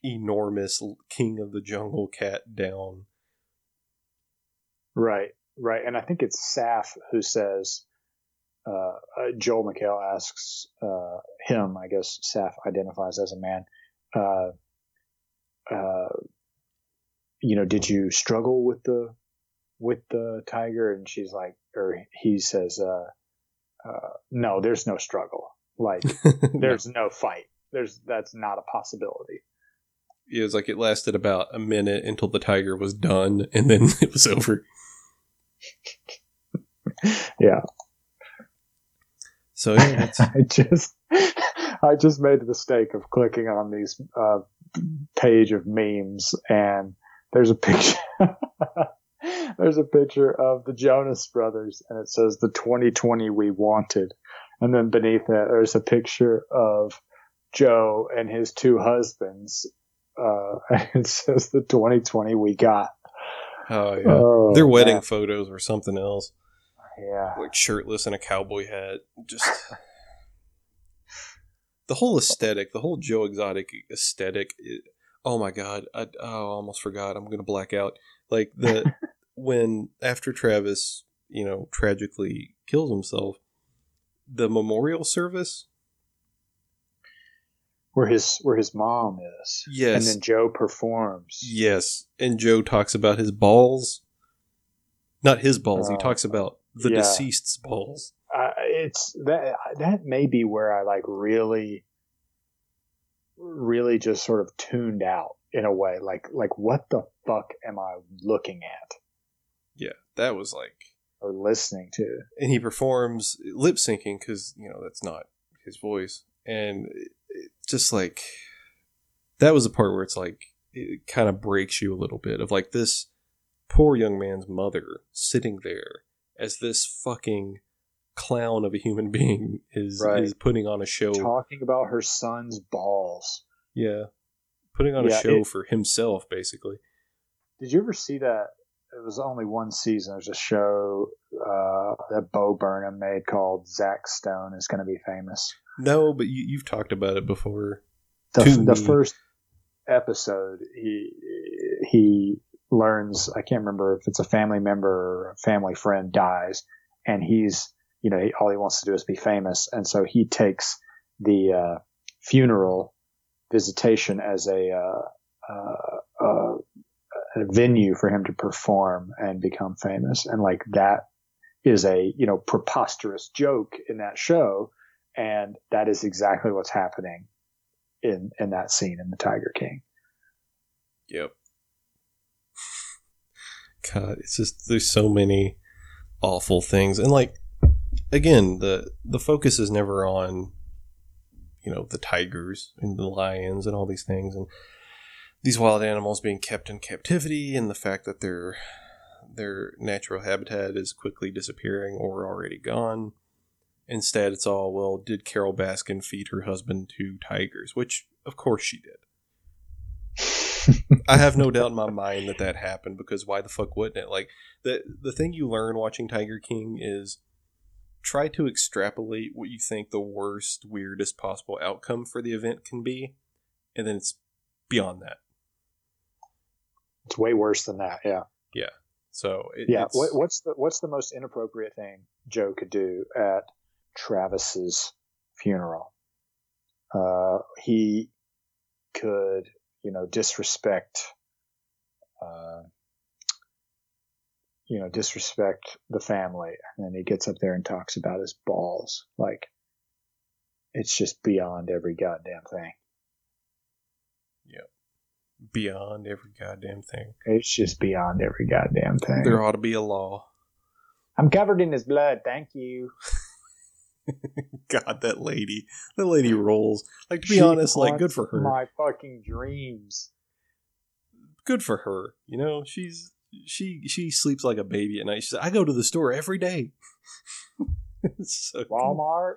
enormous king of the jungle cat down right, right. And I think it's Saff who says. Uh, uh, Joel McHale asks uh, him. I guess Saff identifies as a man. Uh, uh, you know, did you struggle with the with the tiger? And she's like, or he says, uh, uh, no, there's no struggle. Like, there's no fight. There's that's not a possibility. It was like it lasted about a minute until the tiger was done and then it was over Yeah, so yeah it's, I just I just made the mistake of clicking on these uh, page of memes, and there's a picture. there's a picture of the Jonas Brothers, and it says the 2020 we wanted, and then beneath that there's a picture of Joe and his two husbands. Uh, it says the 2020 we got. oh yeah Oh, their wedding man. photos were something else Yeah. like shirtless and a cowboy hat just the whole aesthetic, the whole Joe Exotic aesthetic. It, oh my god! I, oh, I almost forgot. I'm gonna black out. Like the when after Travis, you know, tragically kills himself, the memorial service where his where his mom is. Yes. And then Joe performs. Yes, and Joe talks about his balls. Not his balls. he Uh, talks about the yeah. deceased's balls. Uh, it's that that may be where I like really really just sort of tuned out in a way like like what the fuck am I looking at Yeah, that was like, or listening to? and he performs lip syncing because you know that's not his voice, and just like that was the part where it's like it kind of breaks you a little bit of like this poor young man's mother sitting there as this fucking clown of a human being is Right. is putting on a show. Talking about her son's balls. Yeah, putting on Yeah, a show it- for himself, basically. Did you ever see that? It was only one season. There's a show uh, that Bo Burnham made called Zach Stone is going to be famous. No, but you, you've talked about it before. The, the first episode, he he learns. I can't remember if it's a family member or a family friend dies, and he's you know he, all he wants to do is be famous, and so he takes the uh, funeral visitation as a uh, uh, uh, a venue for him to perform and become famous, and like that is a you know preposterous joke in that show, and that is exactly what's happening in in that scene in the Tiger King. Yep. God, it's just there's so many awful things, and like again, the the focus is never on you know the tigers and the lions and all these things, and these wild animals being kept in captivity, and the fact that their their natural habitat is quickly disappearing or already gone. Instead, it's all well. Did Carole Baskin feed her husband to tigers? Which, of course, she did. I have no doubt in my mind that that happened because why the fuck wouldn't it? Like the the thing you learn watching Tiger King is try to extrapolate what you think the worst, weirdest possible outcome for the event can be, and then it's beyond that. It's way worse than that. Yeah. Yeah. So it, Yeah. What, what's the what's the most inappropriate thing Joe could do at Travis's funeral? Uh, he could, you know, disrespect, uh, you know, disrespect the family, and then he gets up there and talks about his balls. Like, it's just beyond every goddamn thing. Beyond every goddamn thing. It's just beyond every goddamn thing. There ought to be a law. I'm covered in his blood. Thank you. God, that lady, that lady rolls. Like to be She honest, like good for her. My fucking dreams. good for her. You know, she's she she sleeps like a baby at night. She said, "I go to the store every day." So. Walmart,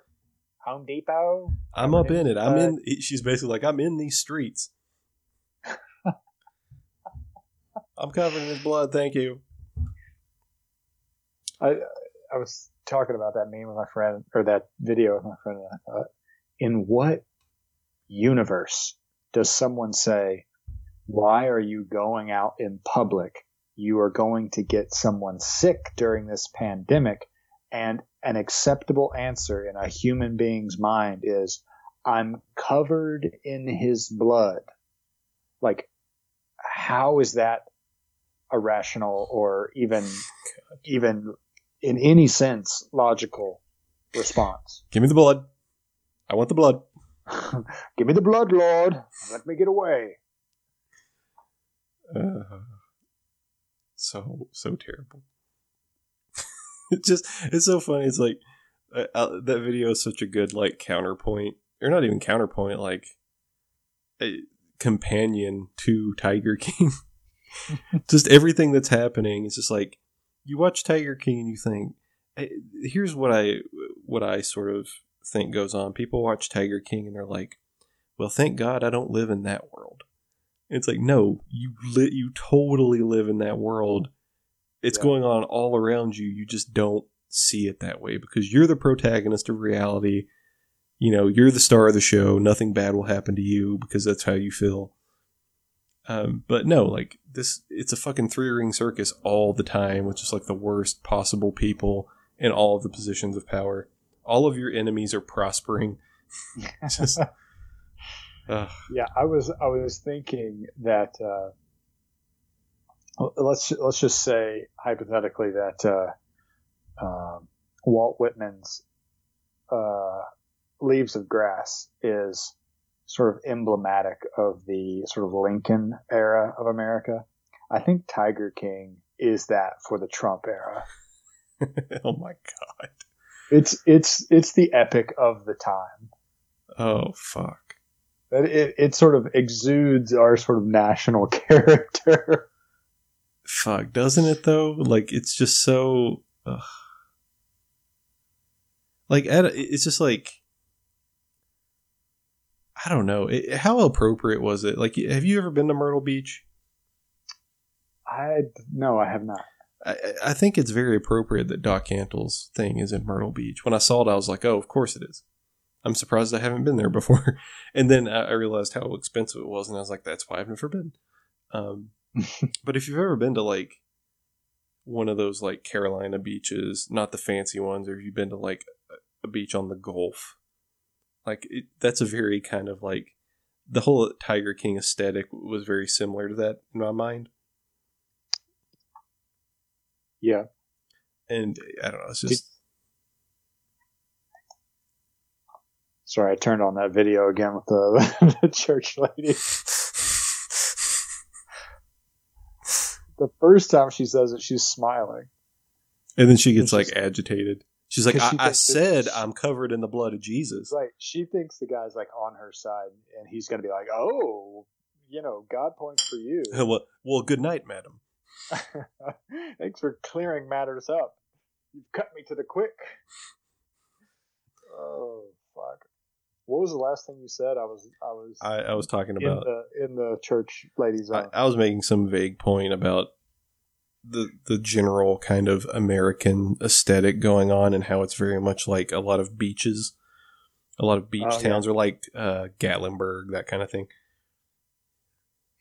Home Depot. I'm up in it. I'm in. She's basically like, "I'm in these streets." I'm covered in his blood. Thank you. I I was talking about that meme with my friend or that video with my friend. And I thought, in what universe does someone say, "Why are you going out in public? You are going to get someone sick during this pandemic," and an acceptable answer in a human being's mind is, "I'm covered in his blood." Like, how is that irrational or even even in any sense logical response. Give me the blood. I want the blood. Give me the blood, Lord. Let me get away. Uh, so so terrible. it just it's so funny. It's like uh, uh, that video is such a good like counterpoint, or not even counterpoint, like a companion to Tiger King. just everything that's happening. It's just like you watch Tiger King and you think, eh, here's what I what I sort of think goes on. People watch Tiger King and they're like, well, thank God I don't live in that world. It's like no, you li- you totally live in that world. It's Yeah. going on all around you. You just don't see it that way because you're the protagonist of reality. you know, you're the star of the show. Nothing bad will happen to you because that's how you feel. Um, but no, like this, it's a fucking three ring circus all the time, with just like the worst possible people in all of the positions of power. All of your enemies are prospering. Just, ugh. Yeah, I was I was thinking that uh, let's let's just say hypothetically that uh, um, Walt Whitman's uh, Leaves of Grass is sort of emblematic of the sort of Lincoln era of America. I think Tiger King is that for the Trump era. oh my god. It's it's it's the epic of the time. Oh fuck. It, it sort of exudes our sort of national character. Fuck, doesn't it though? Like it's just so. Ugh. Like it's just like I don't know. It, how appropriate was it? Like, have you ever been to Myrtle Beach? I no, I have not. I, I think it's very appropriate that Doc Antle's thing is in Myrtle Beach. When I saw it, I was like, "Oh, of course it is." I'm surprised I haven't been there before. And then I realized how expensive it was, and I was like, "That's why I've never been." Um, but if you've ever been to like one of those like Carolina beaches, not the fancy ones, or if you've been to like a beach on the Gulf, like it, that's a very kind of like the whole Tiger King aesthetic was very similar to that in my mind. Yeah. And I don't know, it's just Sorry, I turned on that video again with the, the church lady. the first time she says it, she's smiling. And then she gets like agitated. She's like, I, I said I'm covered in the blood of Jesus. Right. She thinks the guy's like on her side, and he's going to be like, oh, you know, God points for you. well, well, good night, madam. Thanks for clearing matters up. You've cut me to the quick. Oh fuck! What was the last thing you said? I was I was I, I was talking about in the, in the church ladies. I, I was making some vague point about the the general kind of American aesthetic going on and how it's very much like a lot of beaches, a lot of beach oh, towns, or like uh, Gatlinburg, that kind of thing,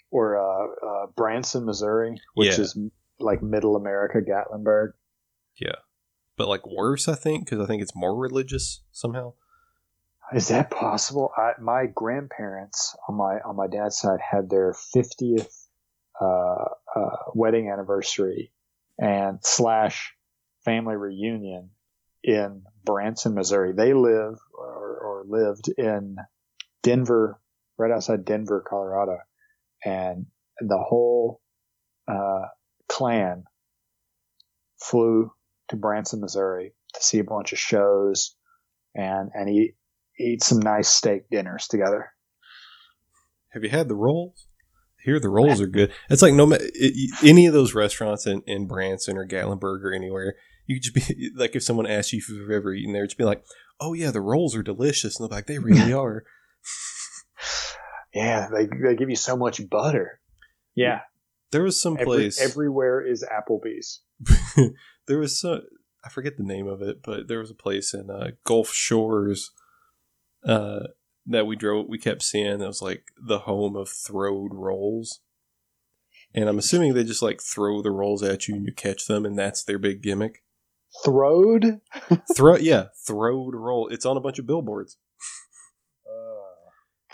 or uh, uh, Branson, Missouri, which yeah. is like Middle America, Gatlinburg. Yeah, but like worse, I think, because I think it's more religious somehow. Is that possible? I, my grandparents on my on my dad's side had their fiftieth uh, uh, wedding anniversary and slash family reunion in Branson, Missouri. They live or, or lived in Denver, right outside Denver, Colorado, and the whole uh, clan flew to Branson, Missouri to see a bunch of shows and and eat eat some nice steak dinners together. Have you had the rolls? Here the rolls are good. It's like no matter any of those restaurants in, in Branson or Gatlinburg or anywhere, you just be like if someone asks you if you've ever eaten there, just be like, "Oh yeah, the rolls are delicious," and they're like, "They really are." yeah, they they give you so much butter. Yeah, there was some place Every, everywhere is Applebee's. there was some I forget the name of it, but there was a place in uh, Gulf Shores uh, that we drove, we kept seeing that was like the home of throwed rolls. And I'm assuming they just like throw the rolls at you and you catch them, and that's their big gimmick. Throwed? Throw, yeah, throwed roll. It's on a bunch of billboards. Oh,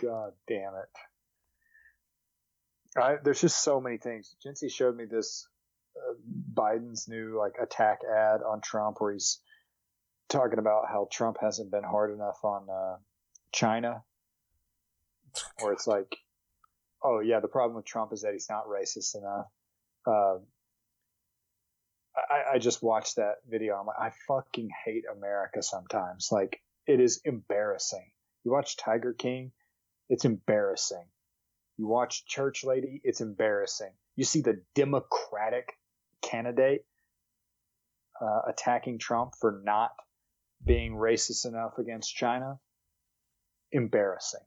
God damn it. I, there's just so many things. Jinsey showed me this uh, Biden's new like attack ad on Trump where he's talking about how Trump hasn't been hard enough on uh, China, or it's like, oh yeah, the problem with Trump is that he's not racist enough. Uh, I, I just watched that video. I'm like, I fucking hate America sometimes. Like, it is embarrassing. You watch Tiger King, it's embarrassing. You watch Church Lady, it's embarrassing. You see the Democratic candidate uh, attacking Trump for not being racist enough against China embarrassing.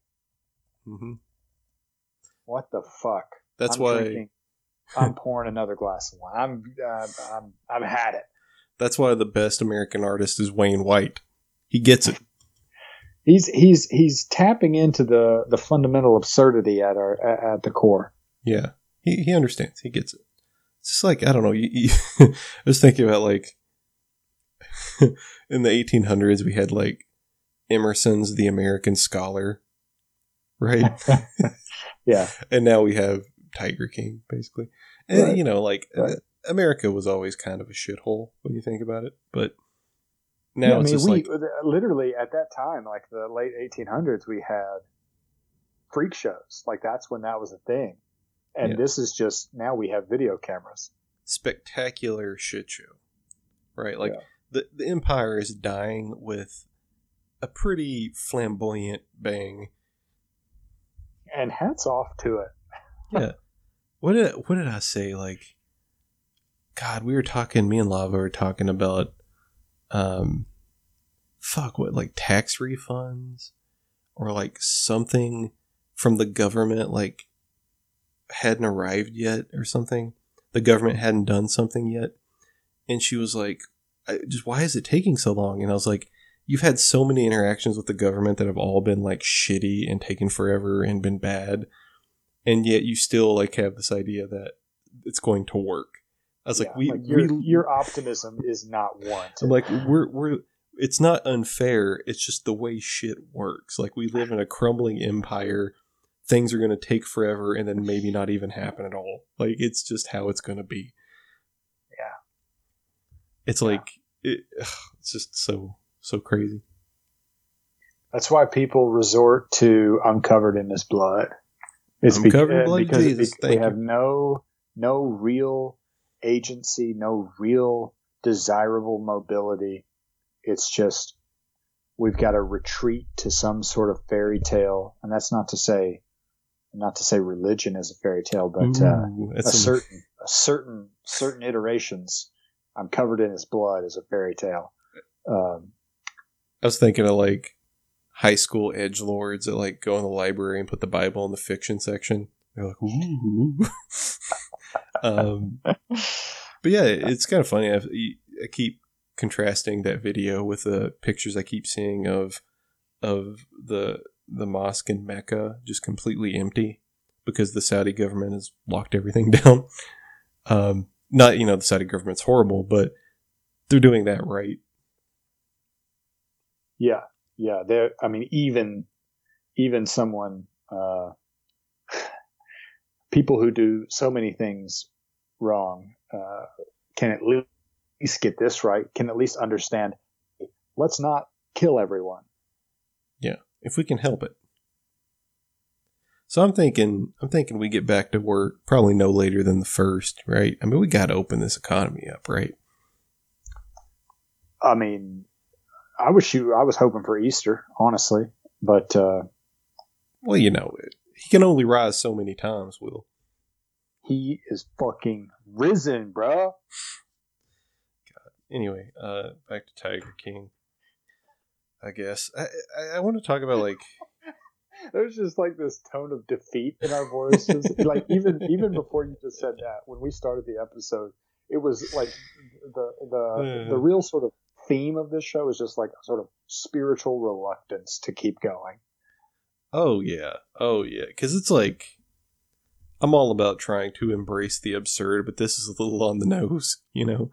Mm-hmm. What the fuck? That's I'm why drinking, I'm pouring another glass of wine. I'm, uh, I'm I've had it. That's why the best American artist is Wayne White. He gets it. he's he's he's tapping into the the fundamental absurdity at our at the core. Yeah, he he understands. He gets it. It's just like I don't know. You, you I was thinking about like in the 1800s we had like Emerson's The American Scholar, right? yeah, and now we have Tiger King, basically. And Right. you know, like Right. uh, America was always kind of a shithole when you think about it, but now Yeah, I mean, we like literally at that time, like the late 1800s, we had freak shows. Like that's when that was a thing. And Yeah. this is just now we have video cameras. spectacular shit show, right? Like Yeah. the the empire is dying with a pretty flamboyant bang. And hats off to it. Yeah. what did what did I say? Like, God, we were talking. Me and Lava were talking about, um, fuck, what like tax refunds or like something from the government like hadn't arrived yet or something. The government hadn't done something yet, and she was like, "Just why is it taking so long?" And I was like. You've had so many interactions with the government that have all been like shitty and taken forever and been bad and yet you still like have this idea that it's going to work. I was like, we, like your, we your optimism is not. I'm like, we're we're. It's not unfair. It's just the way shit works. Like we live in a crumbling empire. Things are going to take forever, and then maybe not even happen at all. Like it's just how it's going to be. Yeah. It's Yeah. like it, it's just so so crazy. That's why people resort to "I'm covered in this blood." It's I'm be- covered in uh, blood, because Jesus, be- thank we you. have no no real agency, no real desirable mobility. It's just we've got to retreat to some sort of fairy tale, and that's not to say not to say religion is a fairy tale, but uh, Ooh, a certain a certain certain iterations. I'm covered in his blood is a fairy tale. Um, I was thinking of like high school edge lords that like go in the library and put the Bible in the fiction section. They're like, ooh. um, but yeah, it's kind of funny. I, I keep contrasting that video with the pictures I keep seeing of of the the mosque in Mecca just completely empty because the Saudi government has locked everything down. Um, not you know the Saudi government's horrible, but they're doing that right. Yeah, yeah. There. I mean, even even someone, uh, people who do so many things wrong, uh, can at least get this right. Can at least understand. Let's not kill everyone. Yeah, if we can help it. So I'm thinking, I'm thinking we get back to work probably no later than the first, right? I mean, we got to open this economy up, right? I mean, I was shoot. I was hoping for Easter, honestly, but uh, Well, you know, he can only rise so many times. Will he is fucking risen, bruh. anyway. Uh, back to Tiger King. I guess I I, I want to talk about like There's just like this tone of defeat in our voices. like even even before you just said that, when we started the episode, it was like the the the real sort of theme of this show is just like a sort of spiritual reluctance to keep going. oh yeah, oh yeah, because it's like I'm all about trying to embrace the absurd, but this is a little on the nose, you know.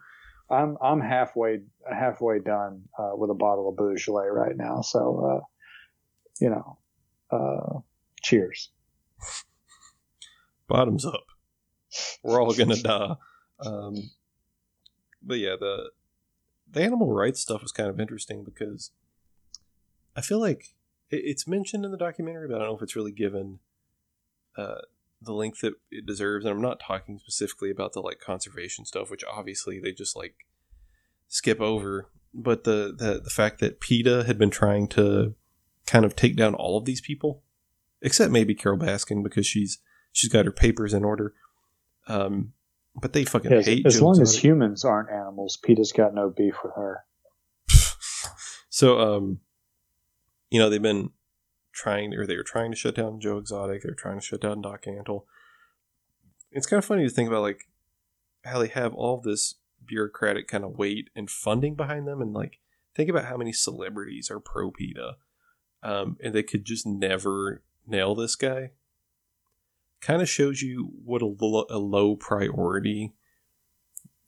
I'm I'm halfway halfway done uh, with a bottle of Beaujolais right now, so uh, you know, uh, cheers. bottoms up. We're all gonna die. Um, but yeah, the the animal rights stuff was kind of interesting because I feel like it's mentioned in the documentary, but I don't know if it's really given uh, the length that it deserves. And I'm not talking specifically about the like conservation stuff, which obviously they just like skip over. But the the the fact that PETA had been trying to kind of take down all of these people, except maybe Carole Baskin because she's she's got her papers in order. Um, but they fucking As, hate as Joe long as humans aren't animals, PETA's got no beef with her. so um, you know they've been trying, or they were trying to shut down Joe Exotic. They're trying to shut down Doc Antle. It's kind of funny to think about like how they have all this bureaucratic kind of weight and funding behind them, and like think about how many celebrities are pro PETA. um, and they could just never nail this guy. Kind of shows you what a, lo- a low priority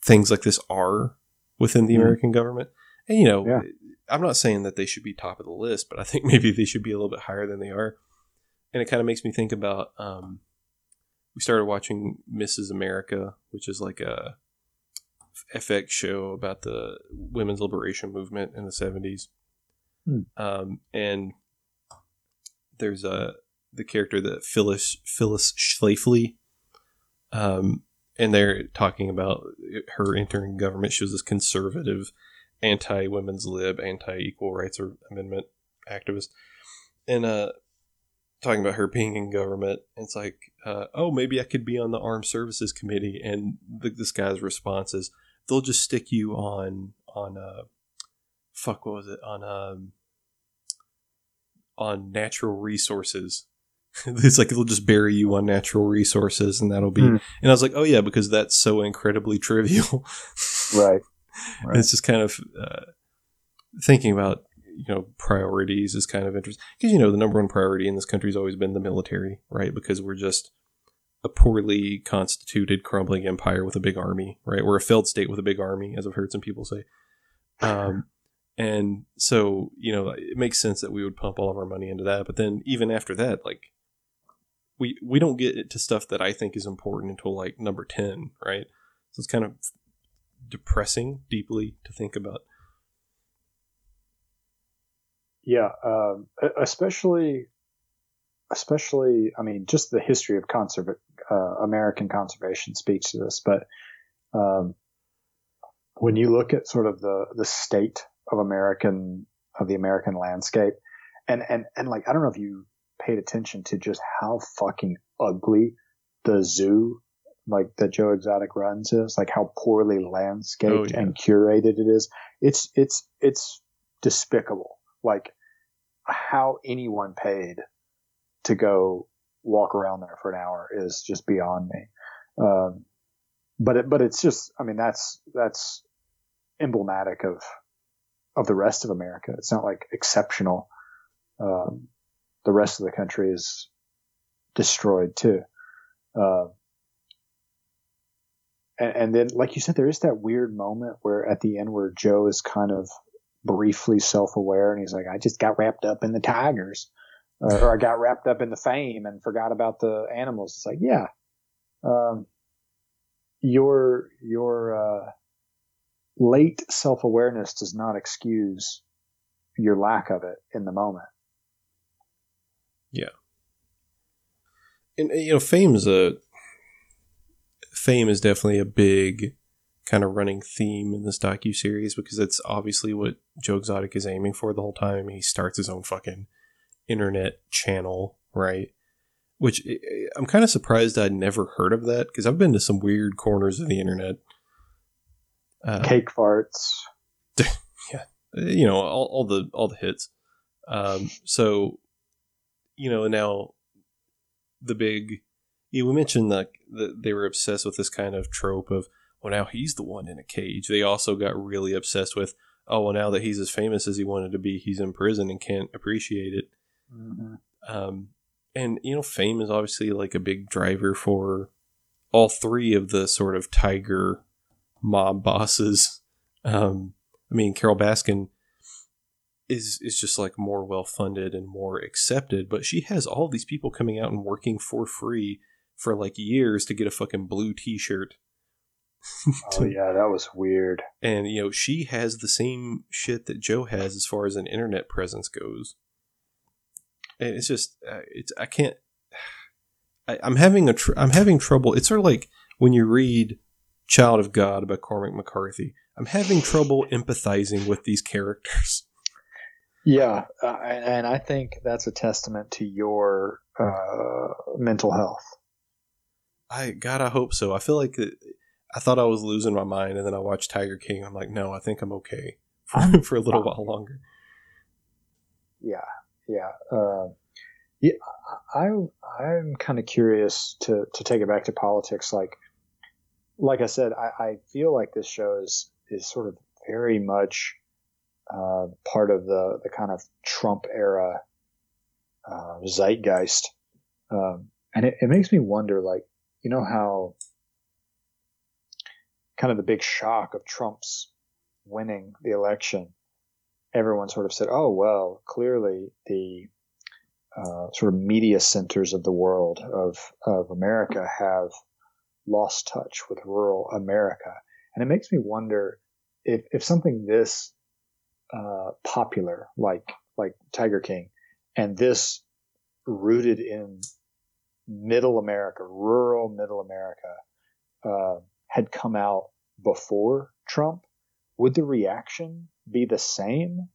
things like this are within the Mhm. American government. And you know, Yeah. I'm not saying that they should be top of the list, but I think maybe they should be a little bit higher than they are. And it kind of makes me think about um, we started watching Mrs. America, which is like a FX show about the women's liberation movement in the 70s. Hmm. Um, and there's a the character that Phyllis Phyllis Schlafly, um, and they're talking about her entering government. She was this conservative, anti women's lib, anti equal rights or amendment activist, and uh, talking about her being in government. It's like, uh, oh, maybe I could be on the Armed Services Committee, and the, this guy's response is, they'll just stick you on on uh, fuck, what was it on um on natural resources. it's like they'll just bury you on natural resources, and that'll be. Hmm. And I was like, oh yeah, because that's so incredibly trivial. Right. Right. It's just kind of uh, thinking about you know priorities is kind of interesting because you know the number one priority in this country has always been the military, right? Because we're just a poorly constituted, crumbling empire with a big army, right? We're a failed state with a big army, as I've heard some people say. Um, and so you know it makes sense that we would pump all of our money into that. But then even after that, like we we don't get to stuff that I think is important until like number ten, right? So it's kind of depressing deeply to think about. Yeah, um, especially, especially. I mean, just the history of uh, American conservation speaks to this. But um, when you look at sort of the the state of American of the American landscape, and and and like I don't know if you paid attention to just how fucking ugly the zoo like that Joe Exotic runs is, like how poorly landscaped Oh, yeah. and curated it is. It's it's it's despicable. Like how anyone paid to go walk around there for an hour is just beyond me. Um, but it, but it's just, I mean, that's that's emblematic of of the rest of America. It's not like exceptional. Um, the rest of the country is destroyed too. Uh, and, and then, like you said, there is that weird moment where at the end where Joe is kind of briefly self-aware and he's like, I just got wrapped up in the tigers uh, or I got wrapped up in the fame and forgot about the animals. It's like, yeah, um, your, your, uh, late self-awareness does not excuse your lack of it in the moment. And uh, you know fame is a fame is definitely a big kind of running theme in this docu series because that's obviously what Joe Exotic is aiming for the whole time. He starts his own fucking internet channel, right? Which I- I- I'm kind of surprised I'd never heard of that because I've been to some weird corners of the internet. Uh, Cake farts. Yeah, you know all, all the all the hits um so you know now the big you know, we mentioned that that they were obsessed with this kind of trope of well now he's the one in a cage. They also got really obsessed with oh well now that he's as famous as he wanted to be he's in prison and can't appreciate it. Um and you know fame is obviously like a big driver for all three of the sort of tiger mob bosses. Um I mean, Carole Baskin is is just like more well funded and more accepted, but she has all these people coming out and working for free for like years to get a fucking blue T-shirt. Oh yeah, that was weird. And you know, she has the same shit that Joe has as far as an internet presence goes. And it's just, uh, it's I can't. I, I'm having a tr- I'm having trouble. It's sort of like when you read "Child of God" by Cormac McCarthy. I'm having trouble empathizing with these characters. Yeah, uh, and, I think that's a testament to your uh, mental health. I God, I hope so. I feel like it, I thought I was losing my mind, and then I watched Tiger King. I'm like, no, I think I'm okay for, for a little while longer. Yeah, yeah, uh, yeah. I I'm kind of curious to to take it back to politics. Like, like I said, I, I feel like this show is is sort of very much uh, part of the the kind of Trump era uh, zeitgeist, um, and it, it makes me wonder, like you know how kind of the big shock of Trump's winning the election, everyone sort of said, "Oh well, clearly the uh, sort of media centers of the world of of America have lost touch with rural America," and it makes me wonder if if something this uh, popular like like Tiger King and this rooted in middle America, rural middle America, uh, had come out before Trump, would the reaction be the same?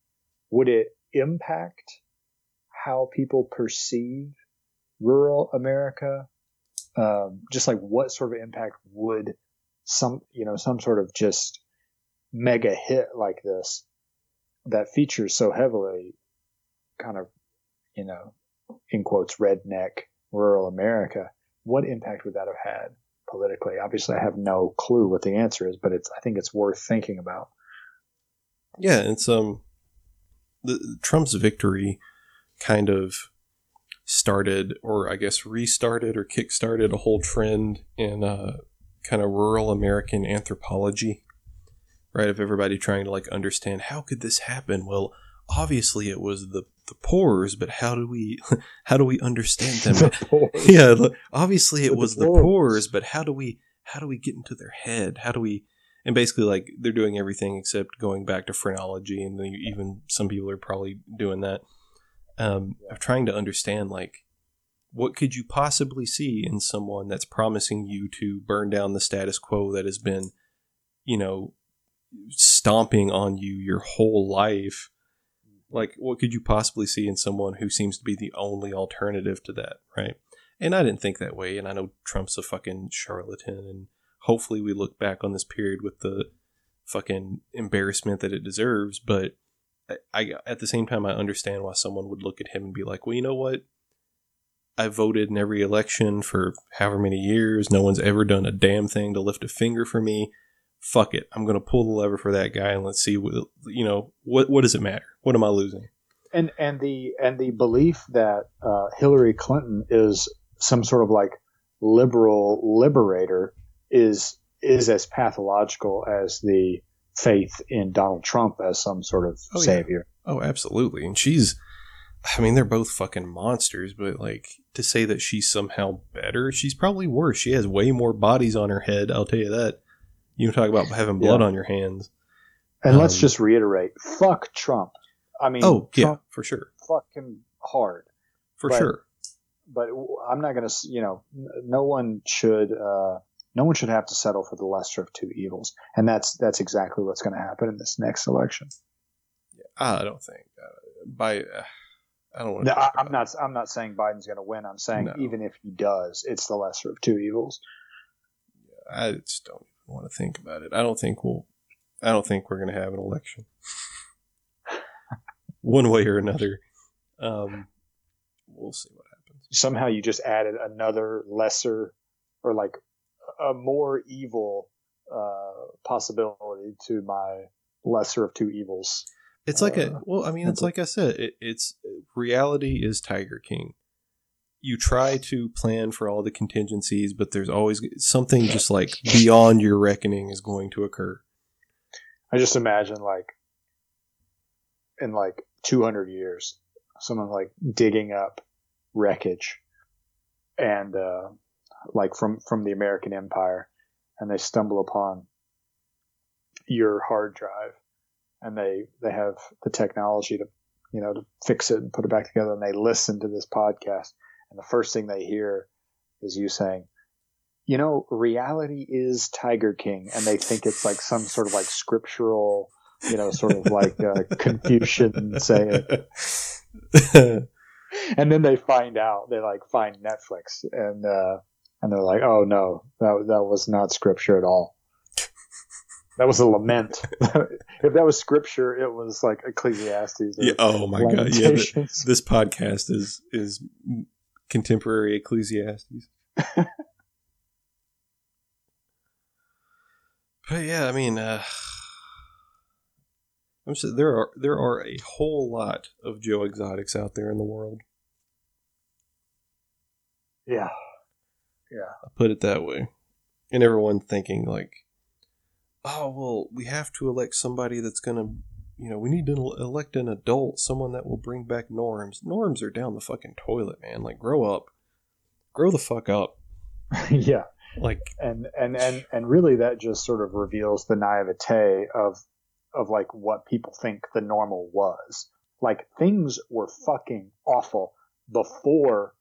Would it impact how people perceive rural America? Um, just like what sort of impact would some, you know, some sort of just mega hit like this that features so heavily kind of, you know, in quotes, redneck rural America, what impact would that have had politically? Obviously, I have no clue what the answer is, but it's, I think it's worth thinking about. Yeah, it's, um, the, Trump's victory kind of started, or I guess restarted or kickstarted a whole trend in, uh, kind of rural American anthropology right? Of everybody trying to like understand how could this happen? Well, obviously it was the the pores, but how do we how do we understand them? yeah, obviously it was the pores, but how do we how do we get into their head? How do we and basically like they're doing everything except going back to phrenology, and even some people are probably doing that. Um, of trying to understand like what could you possibly see in someone that's promising you to burn down the status quo that has been, you know, stomping on you your whole life. Like, what could you possibly see in someone who seems to be the only alternative to that, right? And I didn't think that way, and I know Trump's a fucking charlatan, and hopefully we look back on this period with the fucking embarrassment that it deserves, but I, I at the same time I understand why someone would look at him and be like, well, you know what? I voted in every election for however many years. No one's ever done a damn thing to lift a finger for me fuck it, I'm going to pull the lever for that guy and let's see what you know. What what does it matter? What am I losing? And and the and the belief that uh, Hillary Clinton is some sort of like liberal liberator is is as pathological as the faith in Donald Trump as some sort of oh, savior. Yeah. Oh, absolutely. And she's I mean, they're both fucking monsters, but like to say that she's somehow better, she's probably worse. She has way more bodies on her head, I'll tell you that. You talk about having blood yeah. on your hands. And um, let's just reiterate: fuck Trump. I mean, oh Trump, yeah, for sure. Fuck him hard, for but, sure. But I'm not going to. You know, no one should. Uh, no one should have to settle for the lesser of two evils, and that's that's exactly what's going to happen in this next election. Yeah, I don't think uh, by. Uh, I don't want. No, I, am not. I'm not saying Biden's going to win. I'm saying no. even if he does, it's the lesser of two evils. Yeah, I just don't want to think about it. I don't think we'll. I don't think we're going to have an election, one way or another. Um, we'll see what happens. Somehow, you just added another lesser, or like a more evil uh, possibility to my lesser of two evils. It's like uh, a well, I mean, it's like I said, it, it's reality is Tiger King you try to plan for all the contingencies, but there's always something just like beyond your reckoning is going to occur. I just imagine like in like 200 years, someone like digging up wreckage and, uh, like from, from the American empire and they stumble upon your hard drive and they, they have the technology to, you know, to fix it and put it back together and they listen to this podcast and the first thing they hear is you saying, you know, reality is Tiger King. And they think it's like some sort of like scriptural, you know, sort of like uh, Confucian saying. and then they find out, they like find Netflix and, uh, and they're like, oh no, that, that was not scripture at all. That was a lament. if that was scripture, it was like Ecclesiastes. Yeah, oh my god! Yeah, this podcast is is contemporary Ecclesiastes. but yeah, I mean, uh, I'm there are there are a whole lot of Joe Exotics out there in the world. Yeah. Yeah. I'll put it that way. And everyone thinking like, oh well, we have to elect somebody that's gonna, you know, we need to elect an adult, someone that will bring back norms. Norms are down the fucking toilet, man. Like, grow up, grow the fuck up. yeah. Like, and and and and really, that just sort of reveals the naivete of of like what people think the normal was. Like things were fucking awful before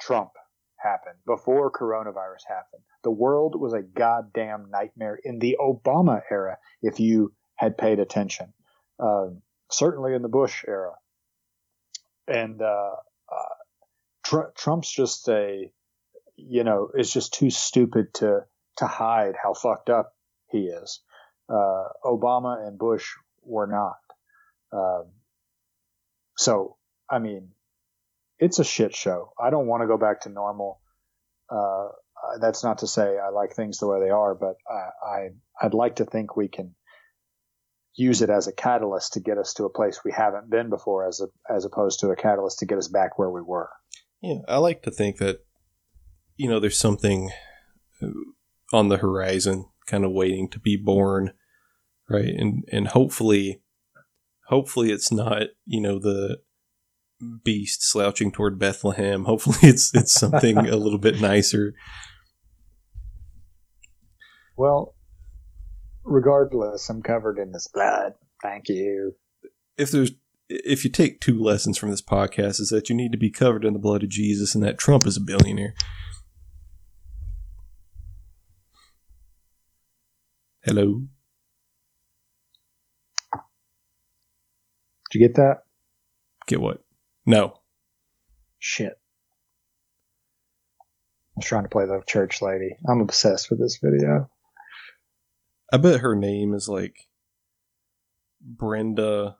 Trump happened, before coronavirus happened. The world was a goddamn nightmare in the Obama era, if you had paid attention. Um, certainly in the Bush era. And uh, uh, Tr- Trump's just a, you know, is just too stupid to to hide how fucked up he is. Uh, Obama and Bush were not. Um, so, I mean, it's a shit show. I don't want to go back to normal. Uh, that's not to say I like things the way they are, but I, I I'd like to think we can use it as a catalyst to get us to a place we haven't been before, as a, as opposed to a catalyst to get us back where we were. Yeah, I like to think that you know there's something uh, on the horizon, kind of waiting to be born, right? And and hopefully, hopefully it's not you know the beast slouching toward Bethlehem. Hopefully it's it's something a little bit nicer. Well, regardless, I'm covered in this blood. Thank you. If there's if you take two lessons from this podcast is that you need to be covered in the blood of Jesus and that Trump is a billionaire. Hello. Did you get that? Get what? No. Shit. I was trying to play the church lady. I'm obsessed with this video. I bet her name is like Brenda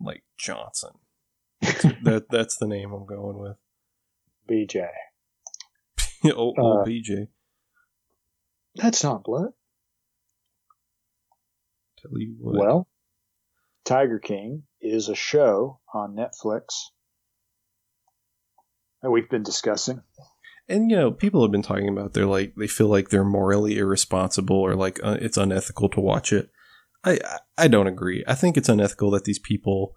like Johnson. that that's the name I'm going with. BJ. oh, uh, BJ. That's not blood. Tell you what. Well, Tiger King is a show on Netflix that we've been discussing. And you know, people have been talking about they're like they feel like they're morally irresponsible or like uh, it's unethical to watch it. I I don't agree. I think it's unethical that these people,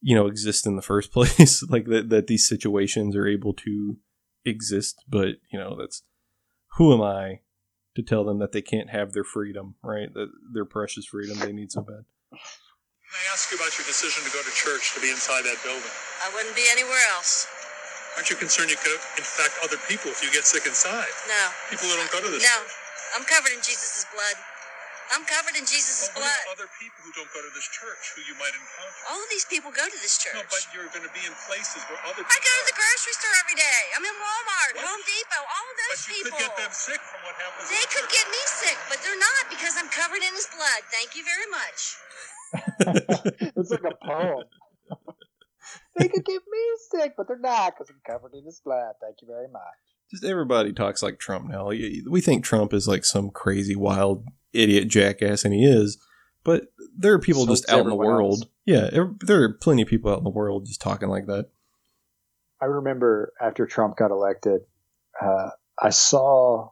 you know, exist in the first place. like that that these situations are able to exist. But you know, that's who am I to tell them that they can't have their freedom, right? That their precious freedom they need so bad. Can I ask you about your decision to go to church to be inside that building? I wouldn't be anywhere else. Aren't you concerned you could infect other people if you get sick inside? No. People who don't go to this. No. Church. I'm covered in Jesus' blood. I'm covered in Jesus' well, blood. other people who don't go to this church who you might encounter? All of these people go to this church. No, but you're going to be in places where other people. I go to the grocery store every day. I'm in Walmart, what? Home Depot, all of those but you people. could get them sick from what happens. They could church. get me sick, but they're not because I'm covered in His blood. Thank you very much. it's like a poem. They could get me sick, but they're not because I'm covered in his blood. Thank you very much. Just everybody talks like Trump now. We think Trump is like some crazy, wild idiot jackass, and he is. But there are people so just out in the world. Else. Yeah, there are plenty of people out in the world just talking like that. I remember after Trump got elected, uh, I saw.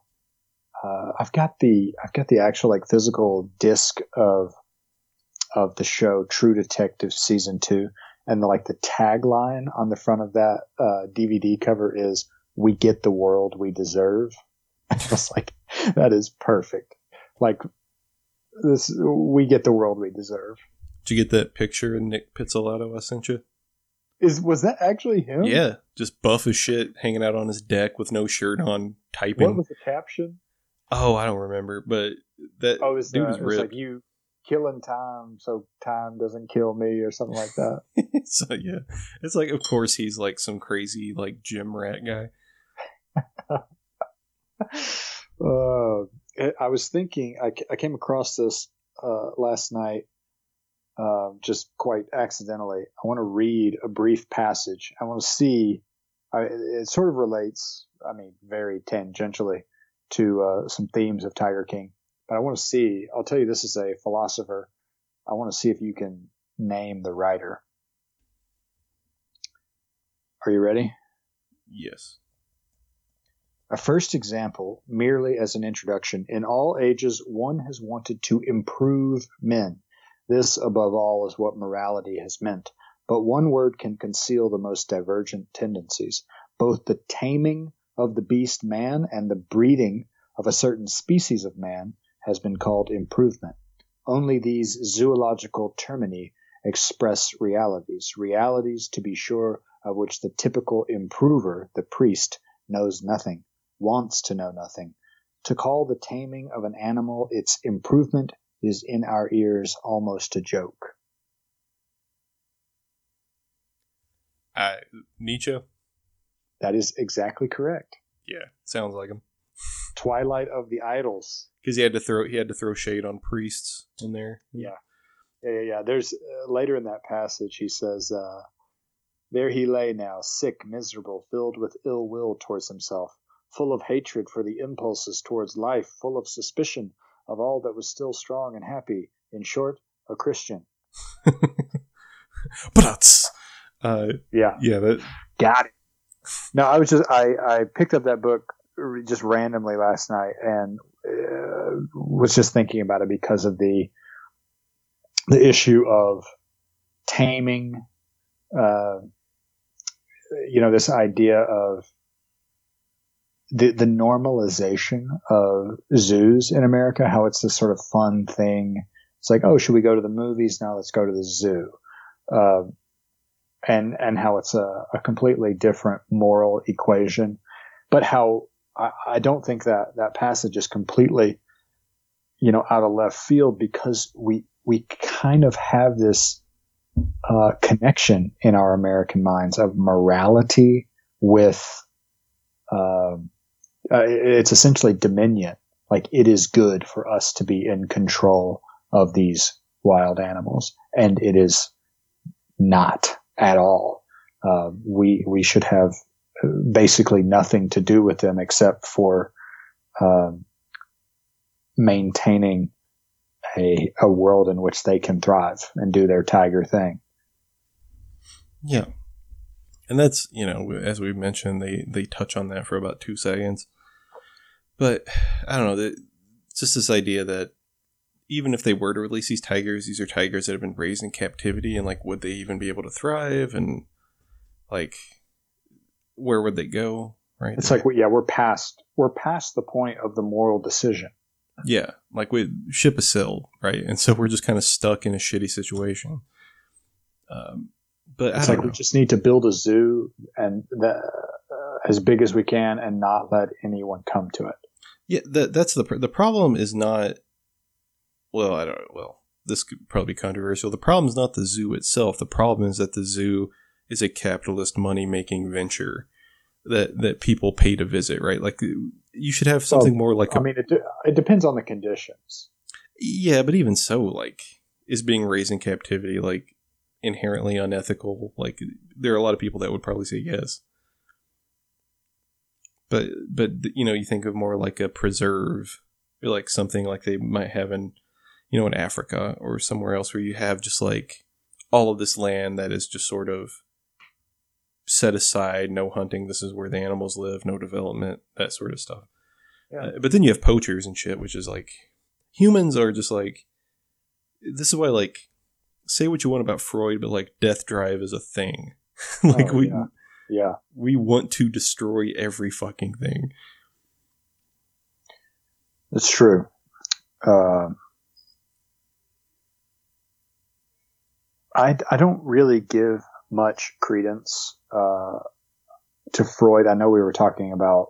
Uh, I've got the I've got the actual like physical disc of of the show True Detective season two, and the, like the tagline on the front of that uh, DVD cover is "We get the world we deserve." I was like, that is perfect. Like this, we get the world we deserve. Did you get that picture of Nic Pizzolatto I sent you? Is was that actually him? Yeah, just buff as shit, hanging out on his deck with no shirt on, typing. What was the caption? Oh, I don't remember, but that oh, was, dude uh, was ripped. like you killing time so time doesn't kill me or something like that. so yeah, it's like of course he's like some crazy like gym rat guy. uh, I was thinking I, I came across this uh, last night uh, just quite accidentally. I want to read a brief passage. I want to see. I, it sort of relates. I mean, very tangentially to uh, some themes of Tiger King. I want to see, I'll tell you, this is a philosopher. I want to see if you can name the writer. Are you ready? Yes. A first example, merely as an introduction. In all ages, one has wanted to improve men. This, above all, is what morality has meant. But one word can conceal the most divergent tendencies. Both the taming of the beast man and the breeding of a certain species of man has been called improvement. Only these zoological termini express realities, realities, to be sure, of which the typical improver, the priest, knows nothing wants to know nothing. To call the taming of an animal its improvement is in our ears almost a joke. Uh, Nietzsche? That is exactly correct. Yeah, sounds like him. Twilight of the Idols. Because he had to throw he had to throw shade on priests in there. Yeah, yeah, yeah. yeah. There's uh, later in that passage he says, uh, "There he lay now, sick, miserable, filled with ill will towards himself, full of hatred for the impulses towards life, full of suspicion of all that was still strong and happy. In short, a Christian. but uh, yeah, yeah, that got it. No, I was just I I picked up that book just randomly last night and uh, was just thinking about it because of the the issue of taming. Uh, you know, this idea of the, the normalization of zoos in America, how it's this sort of fun thing. It's like, oh, should we go to the movies? Now let's go to the zoo. Uh, and, and how it's a, a, completely different moral equation, but how I, I don't think that that passage is completely, you know, out of left field because we, we kind of have this, uh, connection in our American minds of morality with, um, uh, it's essentially dominion. Like it is good for us to be in control of these wild animals, and it is not at all. Uh, we we should have basically nothing to do with them except for um, maintaining a a world in which they can thrive and do their tiger thing. Yeah, and that's you know as we mentioned they they touch on that for about two seconds. But i don't know it's just this idea that even if they were to release these tigers these are tigers that have been raised in captivity and like would they even be able to thrive? And like where would they go right it's like yeah we're past we're past the point of the moral decision yeah like we ship a sailed right and so we're just kind of stuck in a shitty situation um, but it's like know. we just need to build a zoo and the, uh, as big as we can and not let anyone come to it. Yeah, that, that's the the problem is not. Well, I don't. Know. Well, this could probably be controversial. The problem is not the zoo itself. The problem is that the zoo is a capitalist money making venture that that people pay to visit. Right? Like you should have something well, more like. I mean, it, de- it depends on the conditions. Yeah, but even so, like is being raised in captivity like inherently unethical? Like there are a lot of people that would probably say yes. But but you know, you think of more like a preserve or like something like they might have in you know in Africa or somewhere else where you have just like all of this land that is just sort of set aside, no hunting, this is where the animals live, no development, that sort of stuff. Yeah. Uh, but then you have poachers and shit, which is like humans are just like this is why like say what you want about Freud, but like death drive is a thing. like oh, we yeah. yeah. We want to destroy every fucking thing. It's true. Uh, I, I don't really give much credence uh, to Freud. I know we were talking about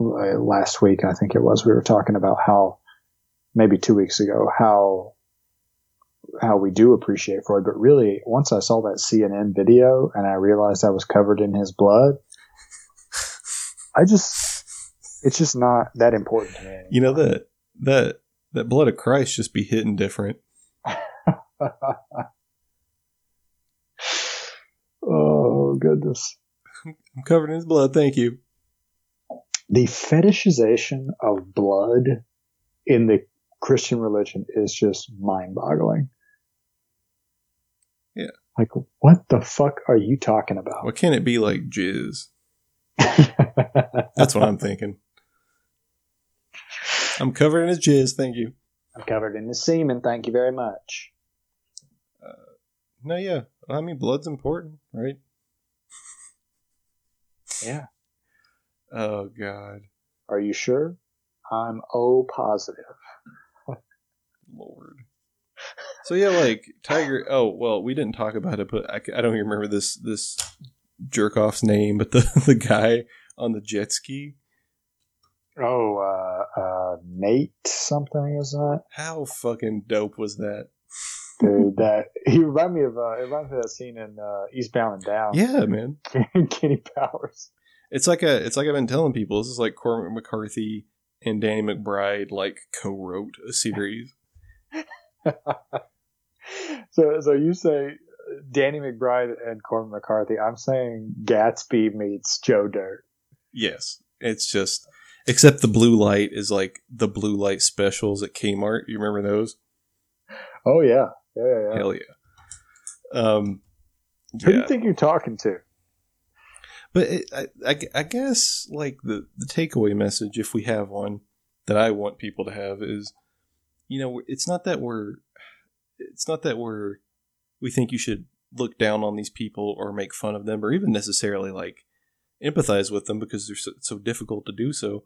uh, last week, I think it was, we were talking about how maybe two weeks ago, how how we do appreciate Freud, but really once I saw that CNN video and I realized I was covered in his blood, I just, it's just not that important to me. Anymore. You know that, that, that blood of Christ just be hitting different. oh goodness. I'm covered in his blood. Thank you. The fetishization of blood in the Christian religion is just mind boggling. Yeah. Like, what the fuck are you talking about? What can it be like jizz? That's what I'm thinking. I'm covered in his jizz, thank you. I'm covered in the semen. Thank you very much. Uh, no, yeah. I mean, blood's important, right? Yeah. Oh God, Are you sure? I'm O positive. Lord. So yeah, like Tiger. Oh well, we didn't talk about it, but I don't even remember this this jerk off's name, but the the guy on the jet ski. Oh, uh, uh, Nate something is that? How fucking dope was that? That he reminded me of. Uh, it reminded me of that scene in uh, Eastbound and Down. Yeah, man. Kenny Powers. It's like a. It's like I've been telling people. This is like Cormac McCarthy and Danny McBride like co-wrote a series. so, so you say Danny McBride and Cormac McCarthy. I'm saying Gatsby meets Joe Dirt. Yes, it's just. Except the blue light is like the blue light specials at Kmart. You remember those? Oh yeah, yeah, yeah. yeah. Hell yeah. Um, Who do you think you're talking to? But it, I, I, I guess like the the takeaway message, if we have one, that I want people to have is, you know, it's not that we're, it's not that we're, we think you should look down on these people or make fun of them or even necessarily like empathize with them because they're so, so difficult to do so.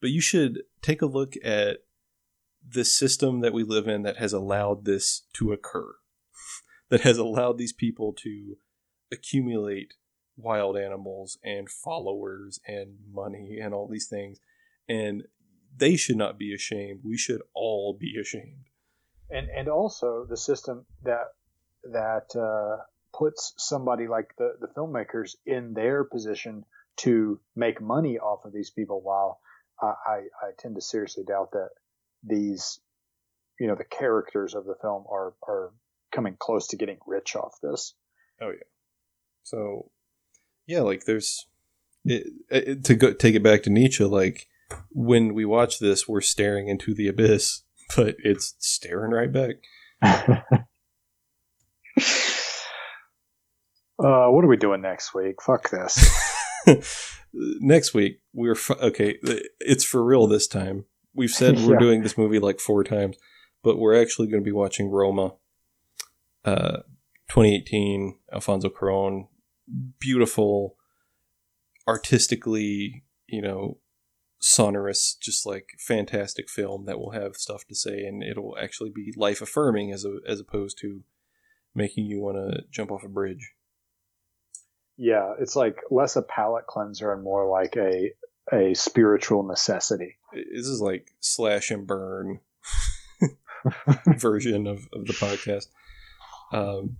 But you should take a look at the system that we live in that has allowed this to occur, that has allowed these people to accumulate wild animals and followers and money and all these things. And they should not be ashamed. We should all be ashamed. And and also the system that that uh, puts somebody like the the filmmakers in their position to make money off of these people. While I I, I tend to seriously doubt that these you know the characters of the film are are coming close to getting rich off this. Oh yeah. So, yeah, like there's it, it, to go take it back to Nietzsche. Like when we watch this, we're staring into the abyss, but it's staring right back. Uh, what are we doing next week? Fuck this. Next week, we're fu- okay. It's for real this time. We've said we're Yeah. doing this movie like four times, but we're actually going to be watching Roma, uh, 2018, Alfonso Cuarón. Beautiful, artistically, you know, sonorous, just like fantastic film that will have stuff to say, and it'll actually be life affirming as a, as opposed to making you want to jump off a bridge. Yeah, it's like less a palate cleanser and more like a a spiritual necessity. this is like slash and burn version of, of the podcast. Um,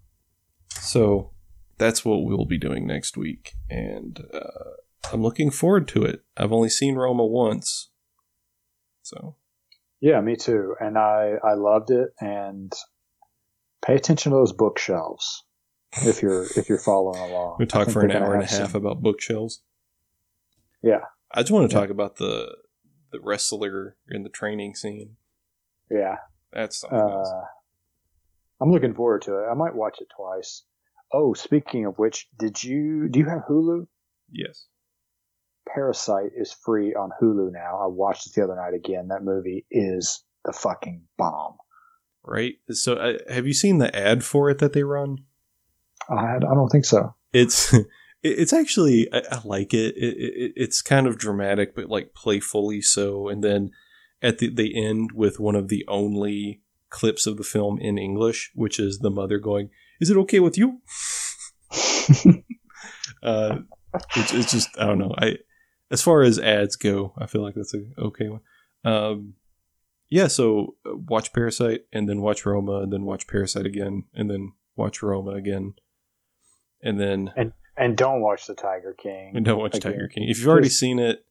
so that's what we'll be doing next week, and uh, I'm looking forward to it. I've only seen Roma once, so Yeah, me too. And I I loved it. And pay attention to those bookshelves if you're if you're following along. we talk for an hour and a half some- about bookshelves. Yeah. I just want to talk about the the wrestler in the training scene. Yeah, That's something else. uh, I'm looking forward to it. I might watch it twice. Oh, speaking of which, did you do you have Hulu? Yes. Parasite is free on Hulu now. I watched it the other night again. That movie is the fucking bomb. Right. So, uh, have you seen the ad for it that they run? I, I don't think so. it's it- it's actually I, I like it. It, it. It's kind of dramatic, but like playfully so. And then at the they end with one of the only clips of the film in English, which is the mother going, "Is it okay with you?" uh, it's, it's just I don't know. I as far as ads go, I feel like that's a okay one. Um, yeah. So uh, watch Parasite, and then watch Roma, and then watch Parasite again, and then watch Roma again, and then and don't watch the Tiger King. and don't watch Again. Tiger King. If you've already seen it,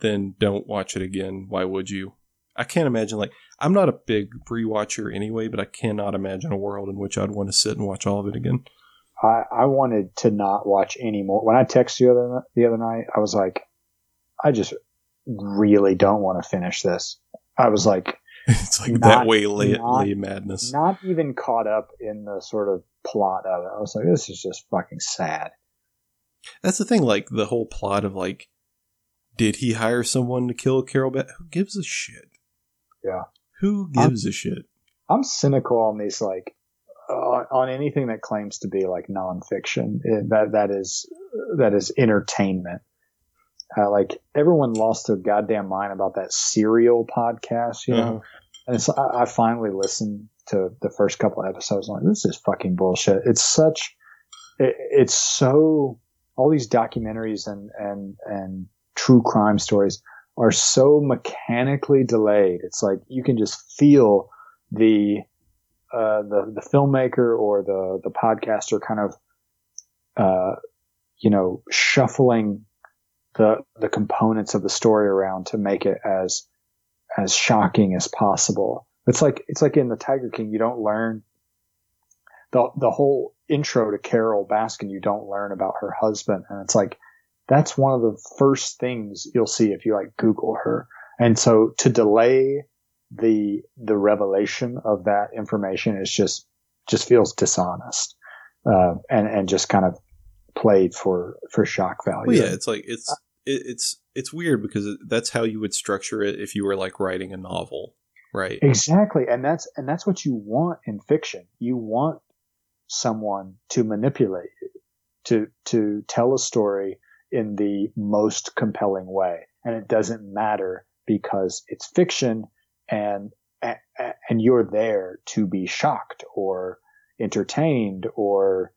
then don't watch it again. Why would you? I can't imagine like I'm not a big rewatcher anyway, but I cannot imagine a world in which I'd want to sit and watch all of it again. I, I wanted to not watch any more. When I texted you the other, the other night, I was like, I just really don't want to finish this. I was like, it's like that Not- way lay, not- lay madness. not even caught up in the sort of plot of it. I was like, this is just fucking sad. That's the thing. Like the whole plot of like, did he hire someone to kill Carole? Ba- Who gives a shit? Yeah. Who gives a shit? I'm cynical on these like on, on anything that claims to be like nonfiction. It, that that is that is entertainment. Uh, like everyone lost their goddamn mind about that serial podcast, you know. Uh-huh. And it's, I, I finally listened to the first couple episodes. I'm like, this is fucking bullshit. It's such, it, it's so, all these documentaries and, and, and true crime stories are so mechanically delayed. It's like you can just feel the, uh, the, the filmmaker or the, the podcaster kind of, uh, you know, shuffling the, the components of the story around to make it as, as shocking as possible. It's like it's like in the Tiger King, you don't learn the the whole intro to Carole Baskin. You don't learn about her husband, and it's like that's one of the first things you'll see if you like Google her. And so to delay the the revelation of that information is just just feels dishonest, uh, and and just kind of played for for shock value. Well, yeah, it's like it's it, it's it's weird because that's how you would structure it if you were like writing a novel, right? Exactly. And that's, and that's what you want in fiction. You want someone to manipulate you, to, to tell a story in the most compelling way. And it doesn't matter because it's fiction and, and you're there to be shocked or entertained or,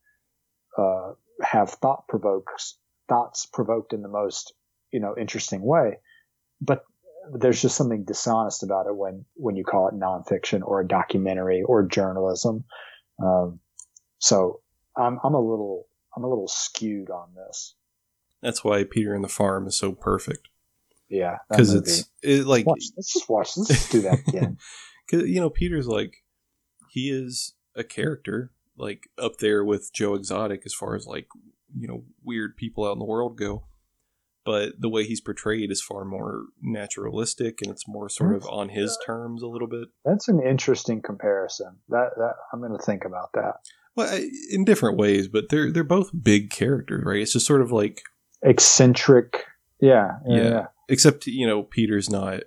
uh, have thought provokes thoughts provoked in the most, you know, interesting way. But there's just something dishonest about it when when you call it nonfiction or a documentary or journalism. Um, so I'm I'm a little I'm a little skewed on this. That's why Peter and the Farm is so perfect Yeah, because it's it, like Watch, let's just watch. Let's just do that again. Cause you know, Peter's like he is a character like up there with Joe Exotic as far as like you know weird people out in the world go. But the way he's portrayed is far more naturalistic, and it's more sort of on his terms a little bit. That's an interesting comparison. That that I'm going to think about that. Well, I- in different ways, but they're they're both big characters, right? It's just sort of like, Eccentric. Yeah, yeah. Yeah. yeah. except you know, Peter's not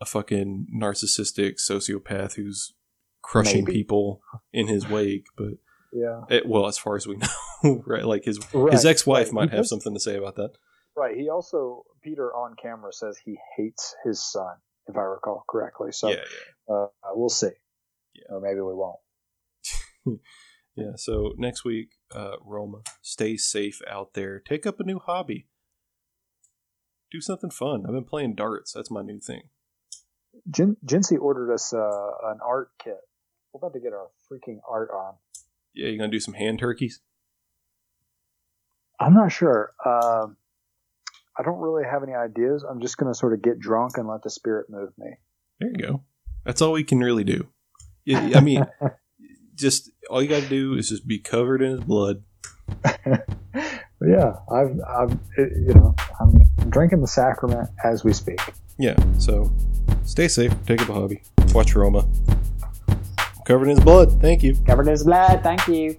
a fucking narcissistic sociopath who's crushing Maybe. people in his wake, but yeah. it, well, as far as we know, right? Like his Right, his ex-wife right. might have something to say about that. Right. He also Peter on camera says he hates his son, if I recall correctly. So yeah, yeah, uh, we'll see. Yeah. Or maybe we won't. yeah. So next week, uh, Roma, stay safe out there. Take up a new hobby. Do something fun. I've been playing darts. That's my new thing. Jin, Jinsey ordered us uh, an art kit. We're about to get our freaking art on. Yeah, you gonna do some hand turkeys? I'm not sure. Um, I don't really have any ideas. I'm just going to sort of get drunk and let the spirit move me. There you go. That's all we can really do. I mean, just all you got to do is just be covered in his blood. Yeah, I've, I've, you know, I'm drinking the sacrament as we speak. Yeah. So stay safe. Take up a hobby. Watch Roma. Covered in his blood. Thank you. Covered in his blood. Thank you.